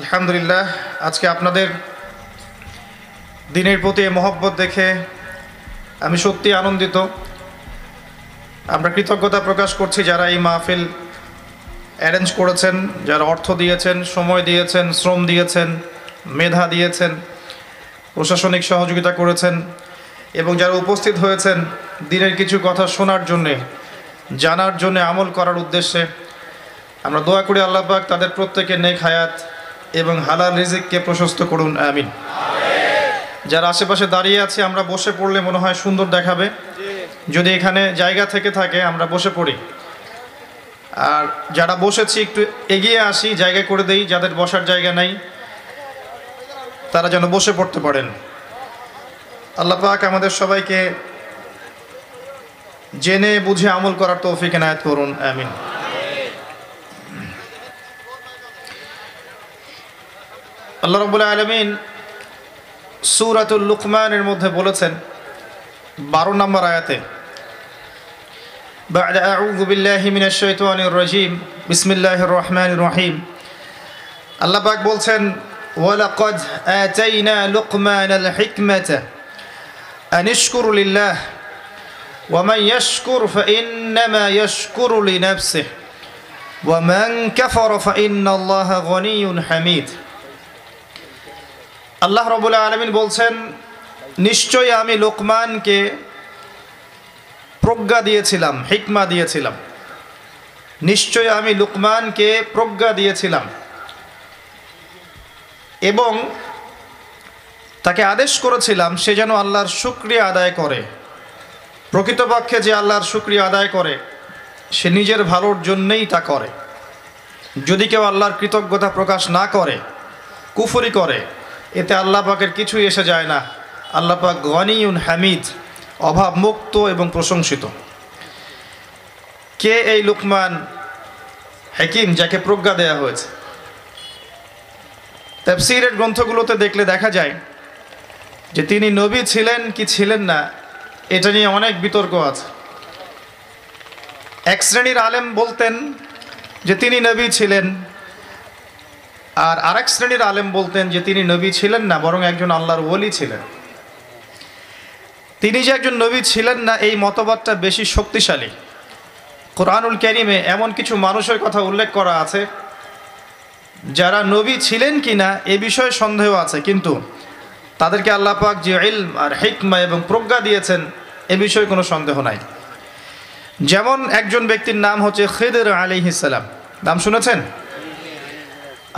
আলহামদুলিল্লাহ, আজকে আপনাদের দিনের প্রতি মহব্বত দেখে আমি সত্যি আনন্দিত। আমরা কৃতজ্ঞতা প্রকাশ করছি যারা এই মাহফিল অ্যারেঞ্জ করেছেন, যারা অর্থ দিয়েছেন, সময় দিয়েছেন, শ্রম দিয়েছেন, মেধা দিয়েছেন, প্রশাসনিক সহযোগিতা করেছেন এবং যারা উপস্থিত হয়েছেন দিনের কিছু কথা শোনার জন্যে, জানার জন্যে আমল করার উদ্দেশ্যে, আমরা দোয়া করি আল্লাহ পাক তাদের প্রত্যেকের নেক হায়াত এবং হালাল রিজিককে প্রশস্ত করুন, আমিন। যারা আশেপাশে দাঁড়িয়ে আছে, আমরা বসে পড়লে মনে হয় সুন্দর দেখাবে। যদি এখানে জায়গা থেকে থাকে, আমরা বসে পড়ি। আর যারা বসেছি, একটু এগিয়ে আসি, জায়গা করে দেই, যাদের বসার জায়গা নাই, তারা যেন বসে পড়তে পারেন। আল্লাহ পাক আমাদের সবাইকে জেনে বুঝে আমল করার তৌফিক এনায়ত করুন, আমিন। আল্লাহ রবুল্লা আলমিন সুরাতুল লুকমানের মধ্যে বলেছেন বারো নম্বর আয়াতে بعد أعوذ بالله من الشيطان الرجيم بسم الله الرحمن الرحيم আল্লাহ পাক বলছেন ولقد آتينا لقمان الحكمة أن اشكر لله ومن يشكر فإنما يشكر لنفسه ومن كفر فإن الله غني حميد আল্লাহ রবুল্লা আলমিন বলছেন, নিশ্চয়ই আমি লোকমানকে প্রজ্ঞা দিয়েছিলাম, হিকমা দিয়েছিলাম। নিশ্চয়ই আমি লুকমানকে প্রজ্ঞা দিয়েছিলাম। এবং তাকে আদেশ করেছিলাম, সে যেন আল্লাহর শুক্রিয়া আদায় করে। প্রকৃতপক্ষে যে আল্লাহর শুক্রিয়া আদায় করে, সে নিজের ভালোর জন্যেই তা করে। যদি কেউ আল্লাহর কৃতজ্ঞতা প্রকাশ না করে, কুফরি করে এতে আল্লাহ পাকের কিছুই এসে যায় না। আল্লাহ পাক গনিউন হামিদ অভাব মুক্ত এবং প্রশংসিত। কে এই লুকমান হাকিম যাকে প্রজ্ঞা দেয়া হয়েছে? তাফসিরের গ্রন্থগুলোতে দেখলে দেখা যায় যে তিনি নবী ছিলেন কি ছিলেন না, এটা নিয়ে অনেক বিতর্ক আছে। এক শ্রেণির আলেম বলতেন যে তিনি নবী ছিলেন আর আরেক শ্রেণির আলেম বলতেন যে তিনি নবী ছিলেন না, বরং একজন আল্লাহর ওলি ছিলেন। তিনি যে একজন নবী ছিলেন না, এই মতবাদটা বেশি শক্তিশালী। কোরআনুল ক্যারিমে এমন কিছু মানুষের কথা উল্লেখ করা আছে, যারা নবী ছিলেন কি না এ বিষয়ে সন্দেহ আছে, কিন্তু তাদেরকে আল্লাহ পাক যে ইলম আর হিকমা এবং প্রজ্ঞা দিয়েছেন, এ বিষয়ে কোনো সন্দেহ নাই। যেমন একজন ব্যক্তির নাম হচ্ছে খিদর আলী ইসালাম নাম শুনেছেন?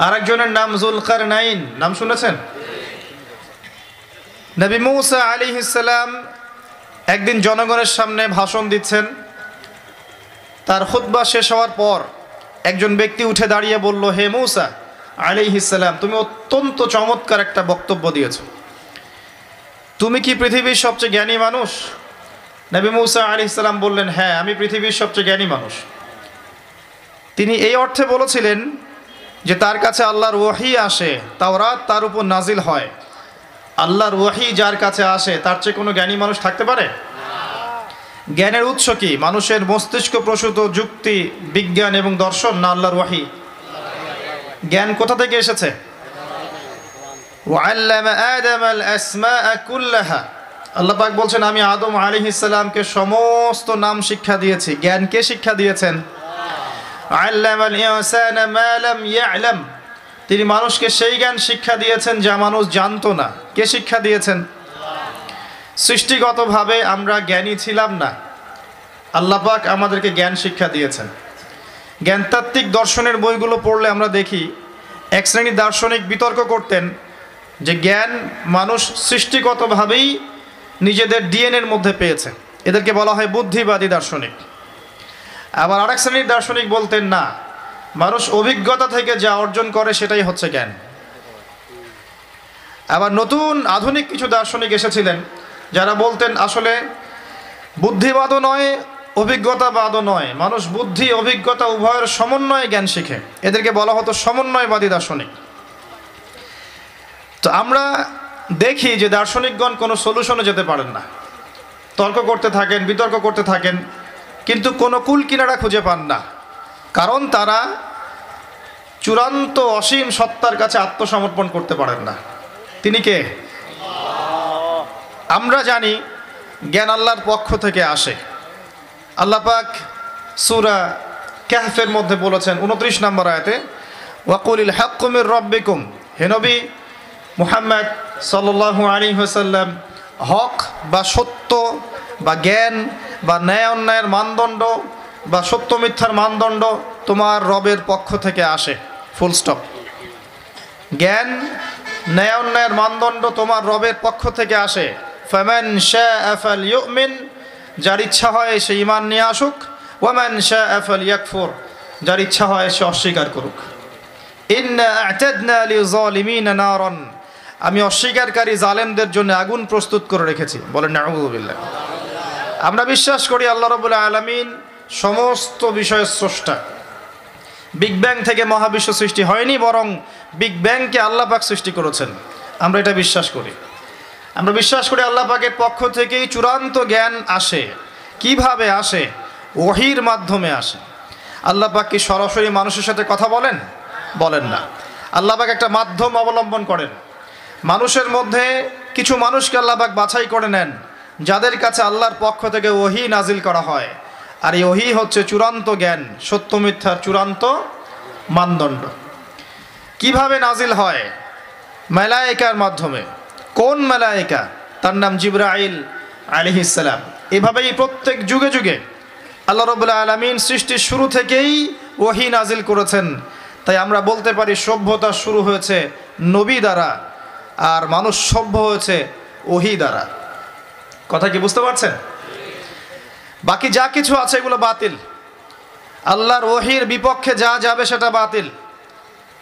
আরেকজনের নাম জুলকার নাইন নাম শুনেছেন? নবী মৌসা আলী ইসালাম একদিন জনগণের সামনে ভাষণ দিচ্ছেন। তার খুতবা শেষ হওয়ার পর একজন ব্যক্তি উঠে দাঁড়িয়ে বলল, হে মৌসা আলী ইসালাম তুমি অত্যন্ত চমৎকার একটা বক্তব্য দিয়েছ। তুমি কি পৃথিবীর সবচেয়ে জ্ঞানী মানুষ? নবী মৌসা আলী ইসলাম বললেন হ্যাঁ আমি পৃথিবীর সবচেয়ে জ্ঞানী মানুষ। তিনি এই অর্থে বলেছিলেন যে তার কাছে আল্লাহর ওয়াহি আসে, তাওরাত তার উপর নাজিল হয়। আল্লাহর ওয়াহি যার কাছে আসে, তার চেয়ে কোনো জ্ঞানী মানুষ থাকতে পারে? জ্ঞানের উৎস কি? মানুষের মস্তিষ্ক প্রসূত, যুক্তি, বিজ্ঞান এবং দর্শন না আল্লাহর ওয়াহি? জ্ঞান কোথা থেকে এসেছে? আল্লাহ পাক বলছেন, আমি আদম আলী ইসলামকে সমস্ত নাম শিক্ষা দিয়েছি। জ্ঞান কে শিক্ষা দিয়েছেন? আল্লাম তিনি মানুষকে সেই জ্ঞান শিক্ষা দিয়েছেন যা মানুষ জানতো না। কে শিক্ষা দিয়েছেন? সৃষ্টিগতভাবে আমরা জ্ঞানী ছিলাম না। আল্লাপাক আমাদেরকে জ্ঞান শিক্ষা দিয়েছেন। জ্ঞানতাত্ত্বিক দর্শনের বইগুলো পড়লে আমরা দেখি, এক শ্রেণির দার্শনিক বিতর্ক করতেন যে জ্ঞান মানুষ সৃষ্টিগতভাবেই নিজেদের ডিএনএর মধ্যে পেয়েছে। এদেরকে বলা হয় বুদ্ধিবাদী দার্শনিক। আবার আরেক শ্রেণির দার্শনিক বলতেন, না, মানুষ অভিজ্ঞতা থেকে যা অর্জন করে সেটাই হচ্ছে জ্ঞান। আবার নতুন আধুনিক কিছু দার্শনিক এসেছিলেন, যারা বলতেন, আসলে বুদ্ধিবাদও নয়, অভিজ্ঞতাবাদও নয়। মানুষ বুদ্ধি, অভিজ্ঞতা, উভয়ের সমন্বয়ে জ্ঞান শিখে। এদেরকে বলা হতো সমন্বয়বাদী দার্শনিক। তো আমরা দেখি যে দার্শনিকগণ কোনো সলিউশনে যেতে পারেন না। তর্ক করতে থাকেন, বিতর্ক করতে থাকেন কিন্তু কোনো কুল কিনারা খুঁজে পান না। কারণ তারা চূড়ান্ত অসীম সত্তার কাছে আত্মসমর্পণ করতে পারেন না। তিনি কে? আমরা জানি জ্ঞান আল্লাহর পক্ষ থেকে আসে। আল্লাহ পাক সুরা ক্যাহফের মধ্যে বলেছেন উনত্রিশ নম্বর আয়তে, ওয়াকুলিল হাক্কুমির রব্বিকুম। হেনবি মুহাম্মদ সাল্লাল্লাহু আলী হাসাল্লাম হক বা সত্য বা জ্ঞান, বা ন্যায় অন্যায়ের মানদণ্ড, বা সত্য মিথ্যার মানদণ্ড তোমার রবের পক্ষ থেকে আসে। ফুল স্টপ জ্ঞান, ন্যায় অন্যায়ের মানদণ্ড তোমার রবের পক্ষ থেকে আসে। ফ্যামেন শাহ আফাল ইউমিন যার ইচ্ছা হয় সে ইমান নিয়ে আসুক। ওয়ামান শাহ আফাল ইয়াকফুর যার ইচ্ছা হয় সে অস্বীকার করুক। আমি অস্বীকারী জালেমদের জন্য আগুন প্রস্তুত করে রেখেছি। বলেন, নাউযুবিল্লাহ। আমরা বিশ্বাস করি আল্লাহ রাব্বুল আলামিন সমস্ত বিষয়ের স্রষ্টা। বিগ ব্যাং থেকে মহাবিশ্ব সৃষ্টি হয়নি, বরং বিগ ব্যাংকে আল্লাহ পাক সৃষ্টি করেছেন। আমরা এটা বিশ্বাস করি। আমরা বিশ্বাস করি আল্লাহ পাকের পক্ষ থেকেই চূড়ান্ত জ্ঞান আসে। কীভাবে আসে? ওহির মাধ্যমে আসে। আল্লাহ পাক কি সরাসরি মানুষের সাথে কথা বলেন? বলেন না। আল্লাহ পাক একটা মাধ্যম অবলম্বন করেন। মানুষের মধ্যে কিছু মানুষকে আল্লাহ পাক বাছাই করে নেন। যাদের কাছে আল্লাহর পক্ষ থেকে ওহি নাজিল করা হয়। আর এই ওহি হচ্ছে চূড়ান্ত জ্ঞান, সত্য মিথ্যার চূড়ান্ত মানদণ্ড। কীভাবে নাজিল হয়? মেলায়িকার মাধ্যমে। কোন মেলায়িকা? তার নাম জিব্রাইল আলিহিসাল্লাম এভাবেই প্রত্যেক যুগে যুগে আল্লাহ রবুল্লা আলমিন সৃষ্টির শুরু থেকেই ওহি নাজিল করেছেন। তাই আমরা বলতে পারি সভ্যতা শুরু হয়েছে নবী দ্বারা, আর মানুষ সভ্য হয়েছে ওহি দ্বারা। কথা কি বুঝতে পারছেন? বাকি যা কিছু আছে এগুলো বাতিল। আল্লাহর ওহির বিপক্ষে যা যাবে সেটা বাতিল।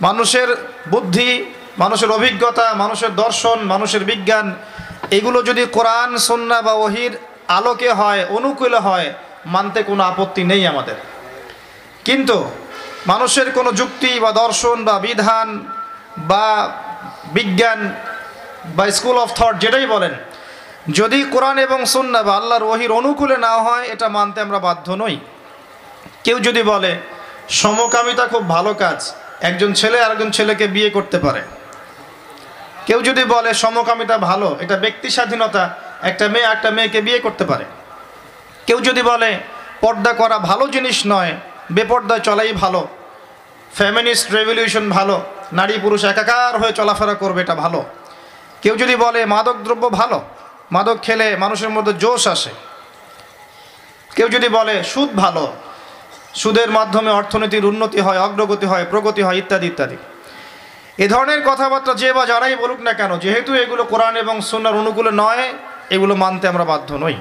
মানুষের বুদ্ধি, মানুষের অভিজ্ঞতা, মানুষের দর্শন, মানুষের বিজ্ঞান, এগুলো যদি কোরআন সন্না বা ওহির আলোকে হয়, অনুকূলে হয়, মানতে কোনো আপত্তি নেই আমাদের। কিন্তু মানুষের কোনো যুক্তি বা দর্শন বা বিধান বা বিজ্ঞান বা স্কুল অফ থট যেটাই বলেন যদি কোরআন এবং সন্না বা আল্লাহর ওহির অনুকূলে না হয়, এটা মানতে আমরা বাধ্য নই। কেউ যদি বলে, সমকামিতা খুব ভালো কাজ, একজন ছেলে আরেকজন ছেলেকে বিয়ে করতে পারে। কেউ যদি বলে, সমকামিতা ভালো, এটা ব্যক্তি স্বাধীনতা, একটা মেয়ে একটা মেয়েকে বিয়ে করতে পারে। কেউ যদি বলে, পর্দা করা ভালো জিনিস নয়, বেপর্দায় চলাই ভালো ফ্যামিনিস্ট রেভলিউশন ভালো, নারী পুরুষ একাকার হয়ে চলাফেরা করবে, এটা ভালো। কেউ যদি বলে মাদক দ্রব্য ভালো মাদক খেলে মানুষের মধ্যে জোশ আসে। কেউ যদি বলে, সুদ ভালো, সুদের মাধ্যমে অর্থনীতির উন্নতি হয়, অগ্রগতি হয়, প্রগতি হয়, ইত্যাদি ইত্যাদি। এ ধরনের কথাবার্তা যে বা যারাই বলুক না কেন, যেহেতু এগুলো কোরআন এবং সন্ন্যার অনুকূলে নয়, এগুলো মানতে আমরা বাধ্য নই।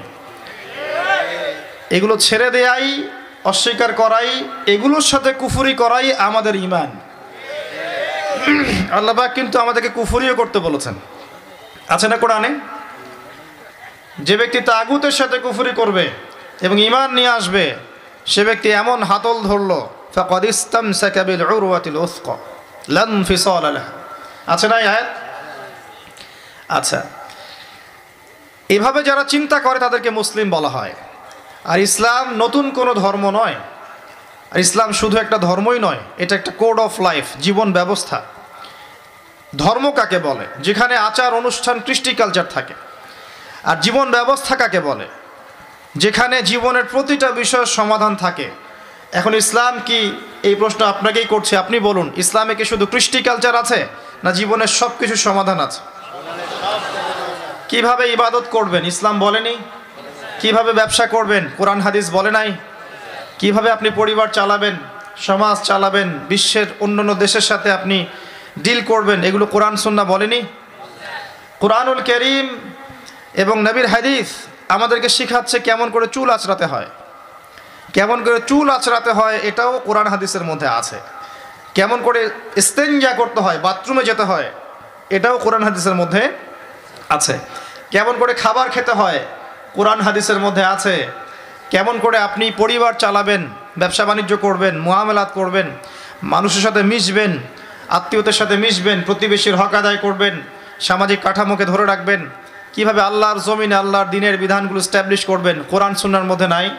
এগুলো ছেড়ে দেয়াই, অস্বীকার করাই, এগুলোর সাথে কুফুরি করাই আমাদের ইমান আল্লাহবাক কিন্তু আমাদেরকে কুফুরিও করতে বলেছেন। আছে না কোরআনে? যে ব্যক্তি তাগুতের সাথে কুফুরি করবে এবং ইমান নিয়ে আসবে, সে ব্যক্তি এমন হাতল ধরল আছে না আচ্ছা। এভাবে যারা চিন্তা করে তাদেরকে মুসলিম বলা হয়। আর ইসলাম নতুন কোনো ধর্ম নয়। আর ইসলাম শুধু একটা ধর্মই নয়, এটা একটা কোড অফ লাইফ, জীবন ব্যবস্থা। ধর্ম কাকে বলে? যেখানে আচার, অনুষ্ঠান, কৃষ্টি কালচার থাকে। আর জীবন ব্যবস্থা কাকে বলে? যেখানে জীবনের প্রতিটা বিষয়ের সমাধান থাকে। এখন ইসলাম কি? এই প্রশ্ন আপনাকেই করছে। আপনি বলুন, ইসলামে কি শুধু কৃষ্টি কালচার আছে, না জীবনের সব কিছুর সমাধান আছে? কীভাবে ইবাদত করবেন? ইসলাম বলেনি? কীভাবে ব্যবসা করবেন? কোরআন, হাদিস বলে নাই? কীভাবে আপনি পরিবার চালাবেন? সমাজ চালাবেন? বিশ্বের অন্যান্য দেশের সাথে আপনি ডিল করবেন? এগুলো কোরআন সন্না বলেনি? কোরআনুল করিম এবং নবীর হাদিস আমাদেরকে শেখাচ্ছে কেমন করে চুল আঁচড়াতে হয়। কেমন করে চুল আঁচড়াতে হয় এটাও কোরআন হাদিসের মধ্যে আছে। কেমন করে স্তেঞ্জা করতে হয়, বাথরুমে যেতে হয়, এটাও কোরআন হাদিসের মধ্যে আছে। কেমন করে খাবার খেতে হয়, কোরআন হাদিসের মধ্যে আছে। কেমন করে আপনি পরিবার চালাবেন, ব্যবসা বাণিজ্য করবেন মোয়ামেলাত করবেন, মানুষের সাথে মিশবেন আত্মীয়তার সাথে মিশবেন, প্রতিবেশীর হক আদায় করবেন, সামাজিক কাঠামোকে ধরে রাখবেন কীভাবে আল্লাহর জমিনে, আল্লাহর দিনের বিধানগুলো স্ট্যাবলিশ করবেন? কোরআন সুন্নার মধ্যে নাই?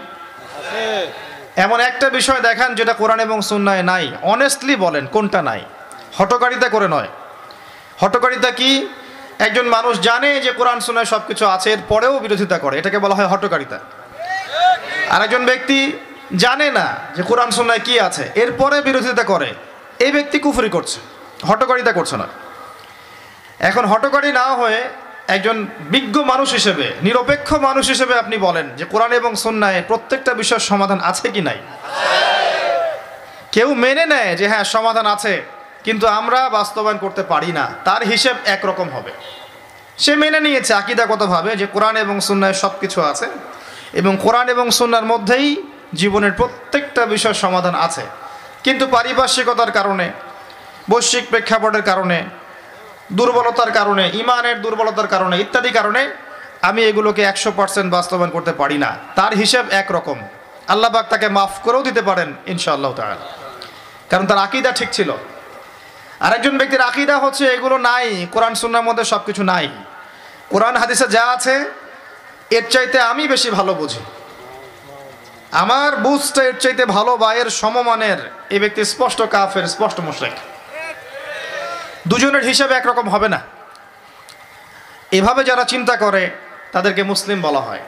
এমন একটা বিষয় দেখান যেটা কোরআন এবং সুন্নায় নাই। অনেস্টলি বলেন, কোনটা নাই? হটকারিতা করে নয়। হটকারিতা কি? একজন মানুষ জানে যে কোরআন, সুন্নায় সব কিছু আছে, এর পরেও বিরোধিতা করে। এটাকে বলা হয় হটকারিতা। আর একজন ব্যক্তি জানে না যে কোরআন, সুন্নায় কি আছে এরপরে বিরোধিতা করে। এই ব্যক্তি কুফরি করছে। হটকারিতা করছে না। এখন হটকারী না হয়ে একজন বিজ্ঞ মানুষ হিসেবে, নিরপেক্ষ মানুষ হিসেবে আপনি বলেন যে কোরআন এবং সন্ন্যায় প্রত্যেকটা বিষয়ের সমাধান আছে কি নাই? কেউ মেনে নেয় যে হ্যাঁ সমাধান আছে, কিন্তু আমরা বাস্তবায়ন করতে পারি না। তার হিসেব একরকম হবে। সে মেনে নিয়েছে আকিদাগতভাবে যে কোরআন এবং সন্ন্যায় সব কিছু আছে এবং কোরআন এবং সন্ন্যার মধ্যেই জীবনের প্রত্যেকটা বিষয়ের সমাধান আছে। কিন্তু পারিপার্শ্বিকতার কারণে, বৈশ্বিক প্রেক্ষাপটের কারণে দুর্বলতার কারণে, ইমানের দুর্বলতার কারণে, ইত্যাদি কারণে আমি এগুলোকে একশো পার্সেন্ট বাস্তবায়ন করতে পারি না। তার হিসেব একরকম। আল্লাহবাক তাকে মাফ করেও দিতে পারেন, ইনশাআল্লাহ তাআলা। কারণ তার আকিদা ঠিক ছিল। আরেকজন ব্যক্তির আকিদা হচ্ছে, এগুলো নাই, কোরআন সুন্নার মধ্যে সব কিছু নাই। কোরআন হাদিসে যা আছে, এর চাইতে আমি বেশি ভালো বুঝি। আমার বুঝটা এর চাইতে ভালো বা এর সমমানের এই ব্যক্তি স্পষ্ট কাফের, স্পষ্ট মুশরিক। দুজনের হিসাবে একরকম হবে না। এভাবে যারা চিন্তা করে, তাদেরকে মুসলিম বলা হয়।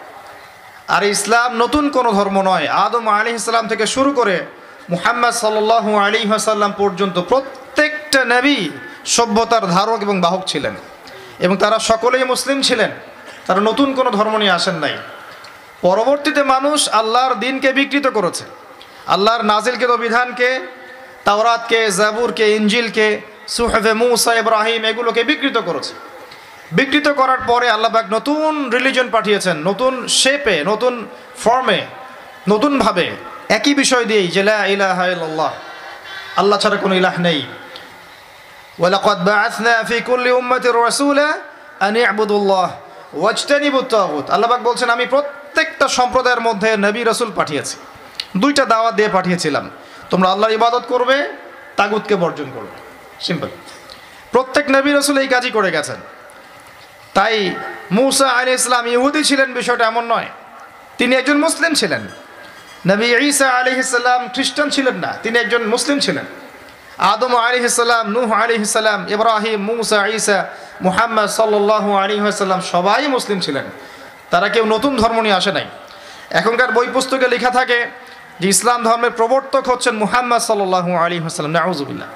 আর ইসলাম নতুন কোনো ধর্ম নয়। আদম আলী ইসলাম থেকে শুরু করে মুহাম্মদ সাল্লু আলী আসাল্লাম পর্যন্ত প্রত্যেকটা নবী সভ্যতার ধারক এবং বাহক ছিলেন। এবং তারা সকলেই মুসলিম ছিলেন। তারা নতুন কোনো ধর্ম নিয়ে আসেন নাই। পরবর্তীতে মানুষ আল্লাহর দিনকে বিকৃত করেছে। আল্লাহর নাজিলকৃত বিধানকে, তাওরাতকে, জাবুরকে ইঞ্জিলকে সুহেফে মুসা ইব্রাহিম এগুলোকে বিকৃত করেছে। বিকৃত করার পরে আল্লাহবাক নতুন রিলিজন পাঠিয়েছেন, নতুন শেপে নতুন ফর্মে নতুনভাবে একই বিষয় দিয়েই যে ইলাহা ইল্লাল্লাহ, আল্লাহ ছাড়া কোনো ইলাহ নেই। আল্লাহবাক বলছেন, আমি প্রত্যেকটা সম্প্রদায়ের মধ্যে নবী রাসূল পাঠিয়েছি। দুইটা দাওয়াত দিয়ে পাঠিয়েছিলাম। তোমরা আল্লাহর ইবাদত করবে, তাগুতকে বর্জন করবে। সিম্পল প্রত্যেক নবী রসুল এই কাজই করে গেছেন। তাই মুসা আলী ইসলাম ইহুদি ছিলেন বিষয়টা এমন নয়। তিনি একজন মুসলিম ছিলেন। নবী ঈসা আলী ইসলাম খ্রিস্টান ছিলেন না, তিনি একজন মুসলিম ছিলেন। আদম আলী ইসলাম নূহ আলী ইসলাম ইব্রাহিম, মুসা, ঈসা, মুহাম্মদ সাল্লু আলী সাল্লাম সবাই মুসলিম ছিলেন। তারা কেউ নতুন ধর্ম নিয়ে আসে নাই। এখনকার বই পুস্তকে লেখা থাকে যে ইসলাম ধর্মের প্রবর্তক হচ্ছেন মুহাম্মদ সাল্লু আলী হাসাল্লাম নাউজুবিল্লাহ।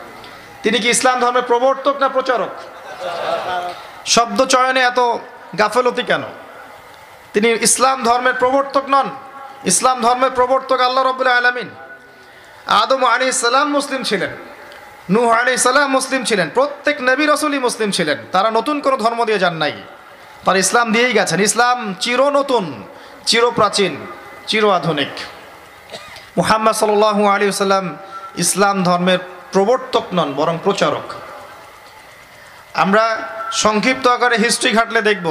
তিনি কি ইসলাম ধর্মের প্রবর্তক না প্রচারক? শব্দ চয়নে এত গাফেলতি কেন? তিনি ইসলাম ধর্মের প্রবর্তক নন। ইসলাম ধর্মের প্রবর্তক আল্লাহ রবুল্লাহ আলমিন। আদম আলী ইসলাম মুসলিম ছিলেন। নূহ আলী ইসলাম মুসলিম ছিলেন। প্রত্যেক নবী রসুলই মুসলিম ছিলেন। তারা নতুন কোনো ধর্ম দিয়ে যান নাই। তার ইসলাম দিয়েই গেছেন। ইসলাম চির নতুন চির প্রাচীন চির আধুনিক মুহাম্মদ সাল্লু আলী সাল্লাম ইসলাম ধর্মের প্রবর্তক নন, বরং প্রচারক। আমরা সংক্ষিপ্ত আকারে হিস্ট্রি ঘাটলে দেখব।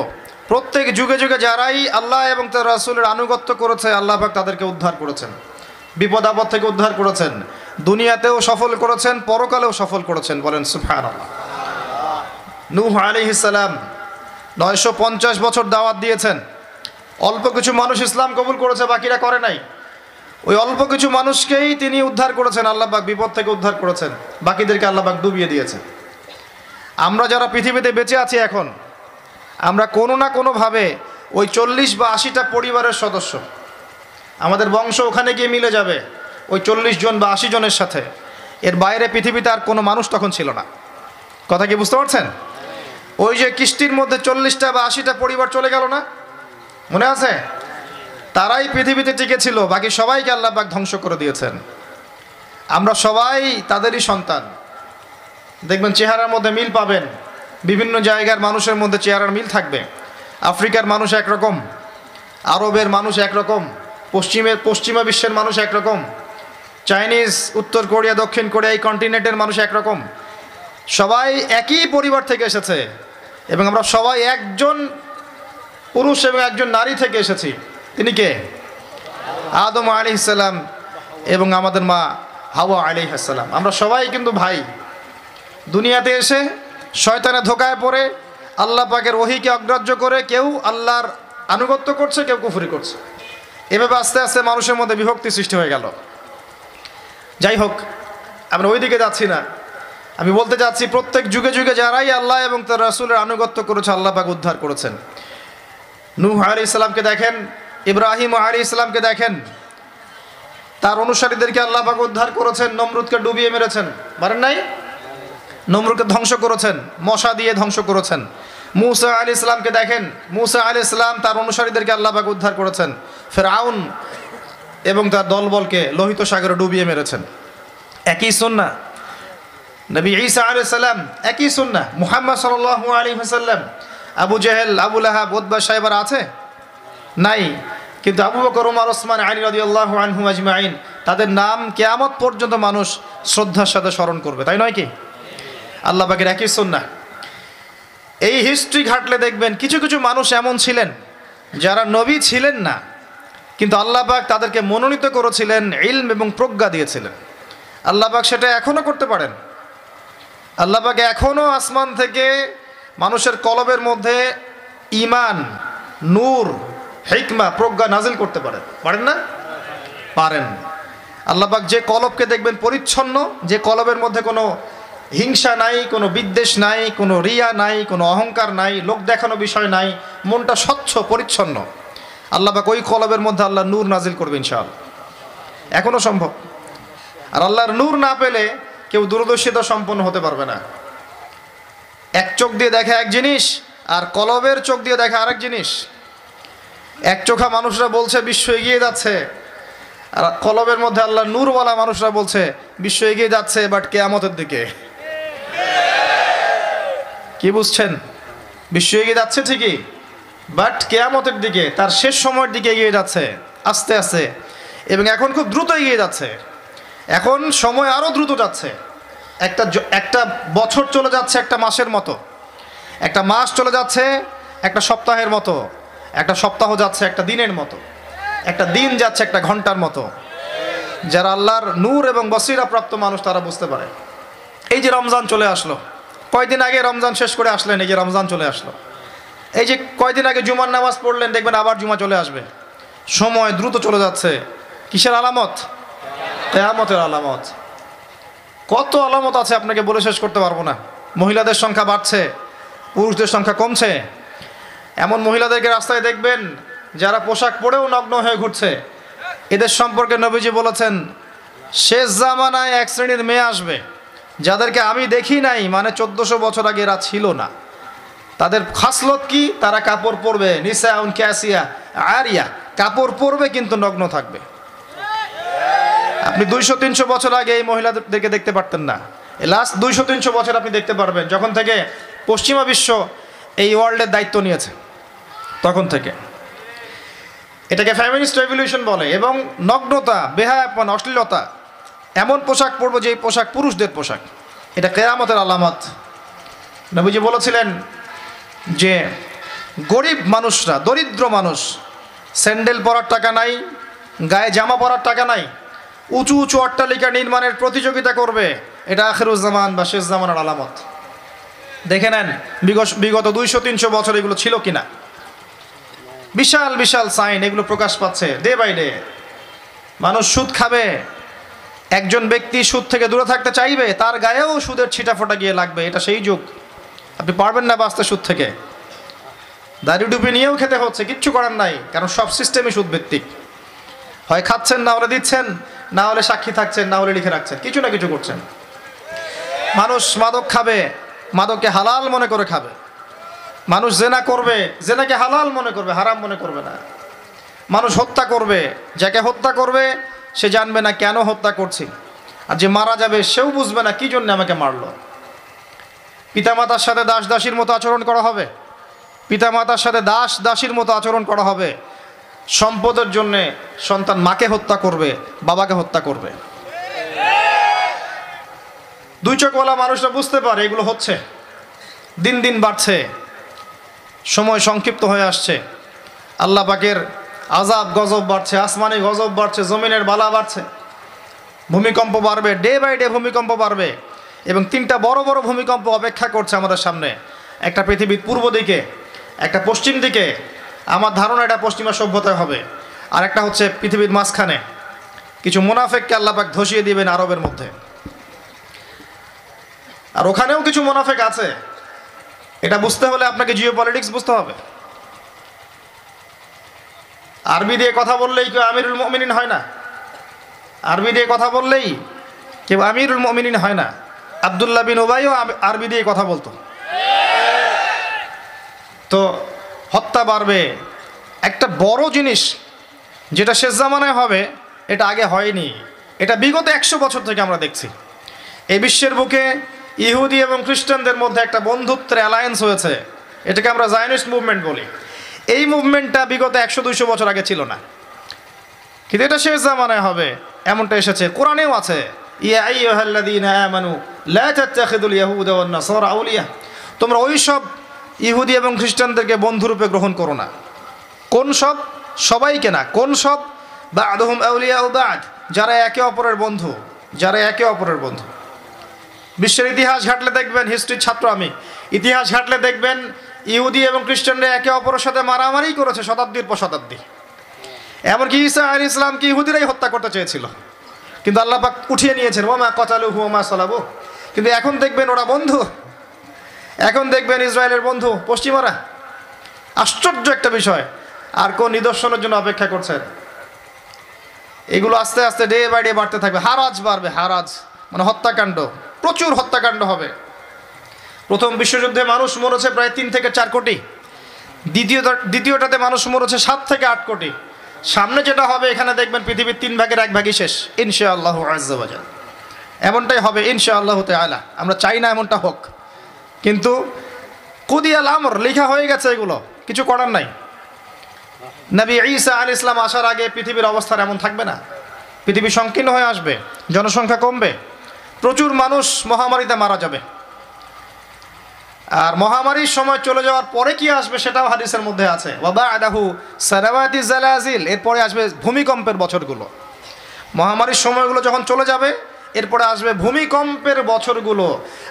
প্রত্যেক যুগে যুগে যারাই আল্লাহ এবং তার রাসুলের আনুগত্য করেছে, আল্লাহ পাক তাদেরকে উদ্ধার করেছেন। বিপদ আপদ থেকে উদ্ধার করেছেন। দুনিয়াতেও সফল করেছেন, পরকালেও সফল করেছেন বলেন সুফান নূহ আলী ইসালাম নয়শো পঞ্চাশ বছর দাওয়াত দিয়েছেন। অল্প কিছু মানুষ ইসলাম কবুল করেছে, বাকিরা করে নাই। ওই অল্প কিছু মানুষকেই তিনি উদ্ধার করেছেন, আল্লাহবাক বিপদ থেকে উদ্ধার করেছেন, বাকিদেরকে আল্লাহবাক ডুবিয়ে দিয়েছেন। আমরা যারা পৃথিবীতে বেঁচে আছি এখন, আমরা কোনো না কোনোভাবে ওই চল্লিশ বা আশিটা পরিবারের সদস্য, আমাদের বংশ ওখানে গিয়ে মিলে যাবে ওই চল্লিশ জন বা আশি জনের সাথে। এর বাইরে পৃথিবীতে আর কোনো মানুষ তখন ছিল না। কথা কি বুঝতে পারছেন? ওই যে কিস্তির মধ্যে চল্লিশটা বা আশিটা পরিবার চলে গেল না? মনে আছে? তারাই পৃথিবীতে টিকে ছিল, বাকি সবাইকে আল্লাহ পাক ধ্বংস করে দিয়েছেন। আমরা সবাই তাদেরই সন্তান। দেখবেন চেহারার মধ্যে মিল পাবেন, বিভিন্ন জায়গার মানুষের মধ্যে চেহারার মিল থাকবে। আফ্রিকার মানুষ একরকম, আরবের মানুষ একরকম, পশ্চিমের, পশ্চিমা বিশ্বের মানুষ একরকম, চাইনিজ, উত্তর কোরিয়া, দক্ষিণ কোরিয়া, এই কন্টিনেন্টের মানুষ একরকম। সবাই একই পরিবার থেকে এসেছে এবং আমরা সবাই একজন পুরুষ এবং একজন নারী থেকে এসেছি। তিনি কে? আদম আলি ইসাল্লাম এবং আমাদের মা হাওয়া আলি আসসালাম আমরা সবাই কিন্তু ভাই। দুনিয়াতে এসে শয়তানে ধোকায় পড়ে, আল্লাহ পাকের ওহিকে অগ্রাহ্য করে কেউ আল্লাহর আনুগত্য করছে, কেউ কুফুরি করছে। এভাবে আস্তে আস্তে মানুষের মধ্যে বিভক্তি সৃষ্টি হয়ে গেল। যাই হোক, আমরা ওই দিকে যাচ্ছি না। আমি বলতে চাচ্ছি প্রত্যেক যুগে যুগে যারাই আল্লাহ এবং তার রাসুলের আনুগত্য করেছে, আল্লাহ পাক উদ্ধার করেছেন। নূহ আলী ইসলামকে দেখেন ইব্রাহিম আলী ইসলামকে দেখেন। তার অনুসারীদেরকে আল্লাহ পাক উদ্ধার করেছেন, নমরুদকে ডুবিয়ে মেরেছেন। পারেন নাই? নমরুদকে ধ্বংস করেছেন, মশা দিয়ে ধ্বংস করেছেন। মুসা আলী ইসলামকে দেখেন, মুসা আলী ইসলাম তার অনুসারীদেরকে আল্লাহ পাক উদ্ধার করেছেন। ফের আউন এবং তার দলবলকে লোহিত সাগরে ডুবিয়ে মেরেছেন। একই সুন্না নবী ঈসা আলী সাল্লাম একই সুন্না মুহাম্মদ সাল আলী হাসাল্লাম আবু জেহেল, আবু লাহাব ওদবা সাহেবার আছে? নাই। কিন্তু আবু বকর, উমার, ওসমান, আলী রদি আল্লাহ আনহু আজমাইন, তাদের নাম কেয়ামত পর্যন্ত মানুষ শ্রদ্ধার সাথে স্মরণ করবে, তাই নয় কি? আল্লাহ পাকের একই সুন্না এই হিস্ট্রি ঘাটলে দেখবেন কিছু কিছু মানুষ এমন ছিলেন যারা নবী ছিলেন না, কিন্তু আল্লাহ পাক তাদেরকে মনোনীত করেছিলেন, ইলম এবং প্রজ্ঞা দিয়েছিলেন। আল্লাহ পাক সেটা এখনও করতে পারেন। আল্লাহ পাক এখনও আসমান থেকে মানুষের কলবের মধ্যে ইমান নূর হিকমা, প্রজ্ঞা নাজিল করতে পারেন। পারেন না? পারেন। আল্লাহবাক যে কলবকে দেখবেন পরিচ্ছন্ন, যে কলবের মধ্যে কোনো হিংসা নাই, কোনো বিদ্বেষ নাই, কোনো রিয়া নাই, কোনো অহংকার নাই, লোক দেখানো বিষয় নাই, মনটা স্বচ্ছ, পরিচ্ছন্ন। আল্লাহবাক ওই কলবের মধ্যে আল্লাহ নূর নাজিল করবে ইনশাল এখনও সম্ভব। আর আল্লাহর নূর না পেলে কেউ দূরদর্শিতা সম্পন্ন হতে পারবে না। এক চোখ দিয়ে দেখে এক জিনিস, আর কলবের চোখ দিয়ে দেখে আরেক জিনিস। এক চোখা মানুষরা বলছে, বিশ্ব এগিয়ে যাচ্ছে। আর কলবের মধ্যে আল্লাহ নূরওয়ালা মানুষরা বলছে, বিশ্ব এগিয়ে যাচ্ছে, বাট কেয়ামতের দিকে। কি বুঝছেন? বিশ্ব এগিয়ে যাচ্ছে ঠিকই, বাট কেয়ামতের দিকে, তার শেষ সময়ের দিকে এগিয়ে যাচ্ছে, আস্তে আস্তে। এবং এখন খুব দ্রুত এগিয়ে যাচ্ছে। এখন সময় আরও দ্রুত যাচ্ছে। একটা একটা বছর চলে যাচ্ছে একটা মাসের মতো। একটা মাস চলে যাচ্ছে একটা সপ্তাহের মতো। একটা সপ্তাহ যাচ্ছে একটা দিনের মতো। একটা দিন যাচ্ছে একটা ঘণ্টার মতো। যারা আল্লাহর নূর এবং বসিরা প্রাপ্ত মানুষ, তারা বুঝতে পারে। এই যে রমজান চলে আসলো। কয়দিন আগে রমজান শেষ করে আসলেন, এই যে রমজান চলে আসলো। এই যে কয়দিন আগে জুমার নামাজ পড়লেন, দেখবেন আবার জুমা চলে আসবে। সময় দ্রুত চলে যাচ্ছে। কিসের আলামত? কেয়ামতের আলামত। কত আলামত আছে আপনাকে বলে শেষ করতে পারব না। মহিলাদের সংখ্যা বাড়ছে, পুরুষদের সংখ্যা কমছে। এমন মহিলাদেরকে রাস্তায় দেখবেন যারা পোশাক পরেও নগ্ন হয়ে ঘুরছে। এদের সম্পর্কে নবীজি বলেছেন, শেষ জামানায় এক শ্রেণির মেয়ে আসবে, যাদেরকে আমি দেখি নাই মানে চোদ্দশো বছর আগে এরা ছিল না। তাদের খাসলত কি? তারা কাপড় পরবে, নিসা উন ক্যাসিয়া, আরিয়া, কাপড় পরবে কিন্তু নগ্ন থাকবে। আপনি দুইশো, তিনশো বছর আগে এই মহিলাদেরকে দেখতে পারতেন না। লাস্ট দুইশো, তিনশো বছর আপনি দেখতে পারবেন, যখন থেকে পশ্চিমা বিশ্ব এই ওয়ার্ল্ডের দায়িত্ব নিয়েছে, তখন থেকে। এটাকে ফ্যামিলিস্ট রেভলিউশন বলে এবং নগ্নতা, বেহায়াপন, অশ্লীলতা, এমন পোশাক পরবো যে পোশাক পুরুষদের পোশাক। এটা কেরামতের আলামত। নবীজি বলেছিলেন যে, গরিব মানুষরা, দরিদ্র মানুষ, স্যান্ডেল পরার টাকা নাই, গায়ে জামা পরার টাকা নাই, উঁচু উঁচু অট্টালিকা নির্মাণের প্রতিযোগিতা করবে, এটা আখেরুজ্জামান বা শেষ জামানের আলামত। দেখে নেন বিগত দুইশো, তিনশো বছর এগুলো ছিল কিনা। বিশাল বিশাল সাইন এগুলো প্রকাশ পাচ্ছে ডে বাই ডে মানুষ সুদ খাবে। একজন ব্যক্তি সুদ থেকে দূরে থাকতে চাইবে, তার গায়েও সুদের ছিটাফোটা গিয়ে লাগবে, এটা সেই যুগ। আপনি পারবেন না বাঁচতে সুদ থেকে। দাড়ি ডুবি নিয়েও খেতে হচ্ছে, কিচ্ছু করার নাই, কারণ সব সিস্টেমই সুদ ভিত্তিক হয় খাচ্ছেন, না হলে দিচ্ছেন, না হলে সাক্ষী থাকছেন, না হলে লিখে রাখছেন, কিছু না কিছু করছেন। মানুষ মাদক খাবে মাদককে হালাল মনে করে খাবে। মানুষ জেনা করবে, জেনাকে হালাল মনে করবে, হারাম মনে করবে না। মানুষ হত্যা করবে, যাকে হত্যা করবে, সে জানবে না কেন হত্যা করছি। আর যে মারা যাবে, সেও বুঝবে না কি জন্য আমাকে মারলো। পিতামাতার সাথে দাস দাসীর মতো আচরণ করা হবে। পিতামাতার সাথে দাস দাসীর মতো আচরণ করা হবে। সম্পদের জন্যে সন্তান মাকে হত্যা করবে, বাবাকে হত্যা করবে। দুই চোখওয়ালা মানুষরা বুঝতে পারে এগুলো হচ্ছে। দিন দিন বাড়ছে। সময় সংক্ষিপ্ত হয়ে আসছে। আল্লাহ পাকের আজাব গজব বাড়ছে, আসমানি গজব বাড়ছে, জমিনের বালা বাড়ছে। ভূমিকম্প বাড়বে, ডে বাই ডে ভূমিকম্প বাড়বে এবং তিনটা বড় বড় ভূমিকম্প অপেক্ষা করছে আমাদের সামনে। একটা পৃথিবীর পূর্ব দিকে, একটা পশ্চিম দিকে। আমার ধারণা এটা পশ্চিমা সভ্যতায় হবে। আর একটা হচ্ছে পৃথিবীর মাঝখানে। কিছু মুনাফেককে আল্লাপাক ধসিয়ে দিবেন আরবের মধ্যে। আর ওখানেও কিছু মোনাফেক আছে। এটা বুঝতে হলে আপনাকে জিও পলিটিক্স বুঝতে হবে। আরবি দিয়ে কথা বললেই কেউ আমিরুল মমিনিন হয় না। আরবি দিয়ে কথা বললেই কেউ আমিরুল মমিনিন হয় না। আবদুল্লাহ বিন ওবাইও আরবি দিয়ে কথা বলতো। তো হত্যা বাড়বে। একটা বড় জিনিস যেটা শেষ জামানায় হবে, এটা আগে হয়নি। এটা বিগত একশো বছর থেকে আমরা দেখছি। এই বিশ্বের বুকে ইহুদি এবং খ্রিস্টানদের মধ্যে একটা বন্ধুত্বের অ্যালায়েন্স হয়েছে। এটাকে আমরা জায়নিস্ট মুভমেন্ট বলি। এই মুভমেন্টটা বিগত একশো দুইশো বছর আগে ছিল না। কিন্তু এটা শেষ জামানায় হবে, এমনটা এসেছে। কোরআনেও আছে তোমরা ওই সব ইহুদি এবং খ্রিস্টানদেরকে বন্ধুরূপে গ্রহণ করো না। কোন সব? সবাইকে না। কোন সব? বা আদহম আউলিয়া যারা একে অপরের বন্ধু, যারা একে অপরের বন্ধু। বিশ্বের ইতিহাস ঘাটলে দেখবেন হিস্ট্রির ছাত্র আমি। ইতিহাস ঘাটলে দেখবেন ইহুদি এবং খ্রিস্টানরা একে অপরের সাথে মারামারি করেছে শতাব্দীর পর শতাব্দী। এমনকি ঈসা আলী ইসলামকে ইহুদিরাই হত্যা করতে চেয়েছিল। কিন্তু আল্লাহ পাক উঠিয়ে নিয়েছেন ও ওমা কচালু হুমা সালাবু। কিন্তু এখন দেখবেন ওরা বন্ধু। এখন দেখবেন ইসরায়েলের বন্ধু, পশ্চিমারা। আশ্চর্য একটা বিষয়, আর কোন নিদর্শনের জন্য অপেক্ষা করছেন। এগুলো আস্তে আস্তে ডে বাই ডে বাড়তে থাকবে। হারাজ বাড়বে, হারাজ। মানে হত্যাকাণ্ড, প্রচুর হত্যাকাণ্ড হবে। প্রথম বিশ্বযুদ্ধে মানুষ মরেছে প্রায় তিন থেকে চার কোটি। দ্বিতীয় দ্বিতীয়টাতে মানুষ মরেছে সাত থেকে আট কোটি। সামনে যেটা হবে, এখানে দেখবেন পৃথিবীর তিন ভাগের এক ভাগই শেষ। ইনশা আল্লাহ আজাল এমনটাই হবে ইনশা আল্লাহ আলা আমরা চাই না এমনটা হোক। কিন্তু কুদিয়াল আমর, লেখা হয়ে গেছে এগুলো। কিছু করার নাই। নবী ঈসা আল ইসলাম আসার আগে পৃথিবীর অবস্থা এমন থাকবে না। পৃথিবী সংকীর্ণ হয়ে আসবে, জনসংখ্যা কমবে। প্রচুর মানুষ মহামারীতে মারা যাবে। আর মহামারীর সময় চলে যাওয়ার পরে কি আসবে সেটাও হাদিসের মধ্যে আছে। বাবা আদাহু সারাবাতি জালাজিল, এরপরে আসবে ভূমিকম্পের বছরগুলো। মহামারীর সময়গুলো যখন চলে যাবে, এরপরে আসবে ভূমিকম্পের বছরগুলো।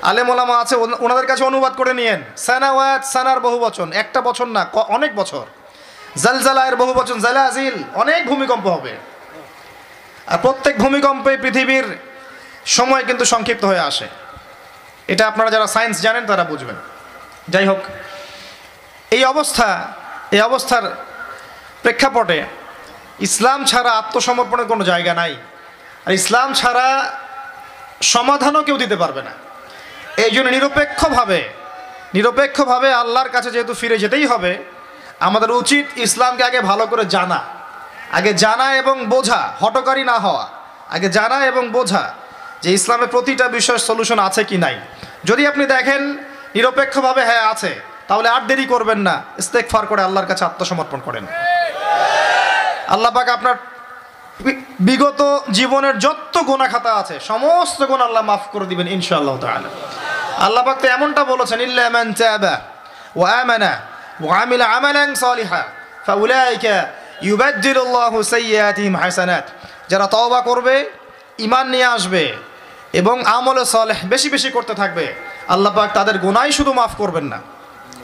আলেমোলামা আছে ওনাদের কাছে অনুবাদ করে নিয়েন। সানাওয়াত সানার বহু বচন, একটা বছর না অনেক বছর। জালজালায়ের বহু বচন, জালাজিল, অনেক ভূমিকম্প হবে। আর প্রত্যেক ভূমিকম্পে পৃথিবীর সময় কিন্তু সংক্ষিপ্ত হয়ে আসে। এটা আপনারা যারা সায়েন্স জানেন তারা বুঝবেন। যাই হোক, এই অবস্থা, এই অবস্থার প্রেক্ষাপটে ইসলাম ছাড়া আত্মসমর্পণের কোনো জায়গা নাই। আর ইসলাম ছাড়া সমাধানও কেউ দিতে পারবে না। এই জন্য নিরপেক্ষভাবে নিরপেক্ষভাবে আল্লাহর কাছে যেহেতু ফিরে যেতেই হবে, আমাদের উচিত ইসলামকে আগে ভালো করে জানা। আগে জানা এবং বোঝা, হটকারী না হওয়া। আগে জানা এবং বোঝা যে ইসলামের প্রতিটা বিষয়ের সলিউশন আছে কি নাই। যদি আপনি দেখেন নিরপেক্ষভাবে হ্যাঁ আছে, তাহলে আর দেরি করবেন না। ইস্তেক ফার করে আল্লাহর কাছে আত্মসমর্পণ করেন। আল্লাহ পাক আপনার বিগত জীবনের যত গোনা খাতা আছে, সমস্ত গোনা আল্লাহ মাফ করে দিবেন ইনশাআল্লাহ তাআলা। আল্লাহ পাক তো এমনটা বলেছেন, ইল্লা মান তাবা ওয়া আমানা ওয়া আমিলা আমালান সালিহা, ফাউলাইকা ইউবাদদিলুল্লাহু সাইয়্যাতিহিম হাসানাত। যারা তওবা করবে ইমান নিয়ে আসবে এবং আমলে সলেহ বেশি বেশি করতে থাকবে, আল্লাহ পাক তাদের গোনাই শুধু মাফ করবেন না,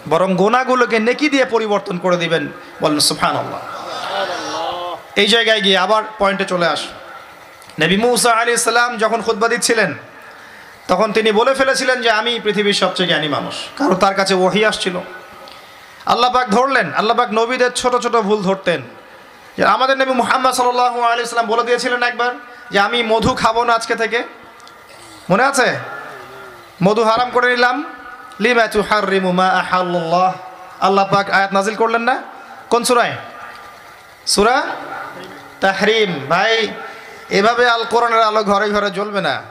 বরং গোনাগুলোকে নেকি দিয়ে পরিবর্তন করে দিবেন বলেন সুফান আল্লাহ এই জায়গায় গিয়ে আবার পয়েন্টে চলে আস। নবী মুসা আলী ইসলাম যখন খুদ্া দিচ্ছিলেন, তখন তিনি বলে ফেলেছিলেন যে, আমি পৃথিবীর সবচেয়ে জ্ঞানী মানুষ। কারণ তার কাছে ওহি আসছিল। আল্লাপাক ধরলেন আল্লাপাক নবীদের ছোট ছোট ভুল ধরতেন। যে আমাদের নবী মুহাম্মদ সাল্লাহ আলি ইসলাম বলে দিয়েছিলেন একবার যে, আমি মধু খাব না আজকে থেকে। মনে আছে? মধু হারাম করে নিলাম। লিমা তু হারিমু মা আহাল্লাহ। আল্লাহ পাক আয়াত নাজিল করলেন না? কোন সুরায়? সুরা তাহরিম। ভাই, এভাবে আল কোরআনের আলো ঘরে ঘরে জ্বলবে না।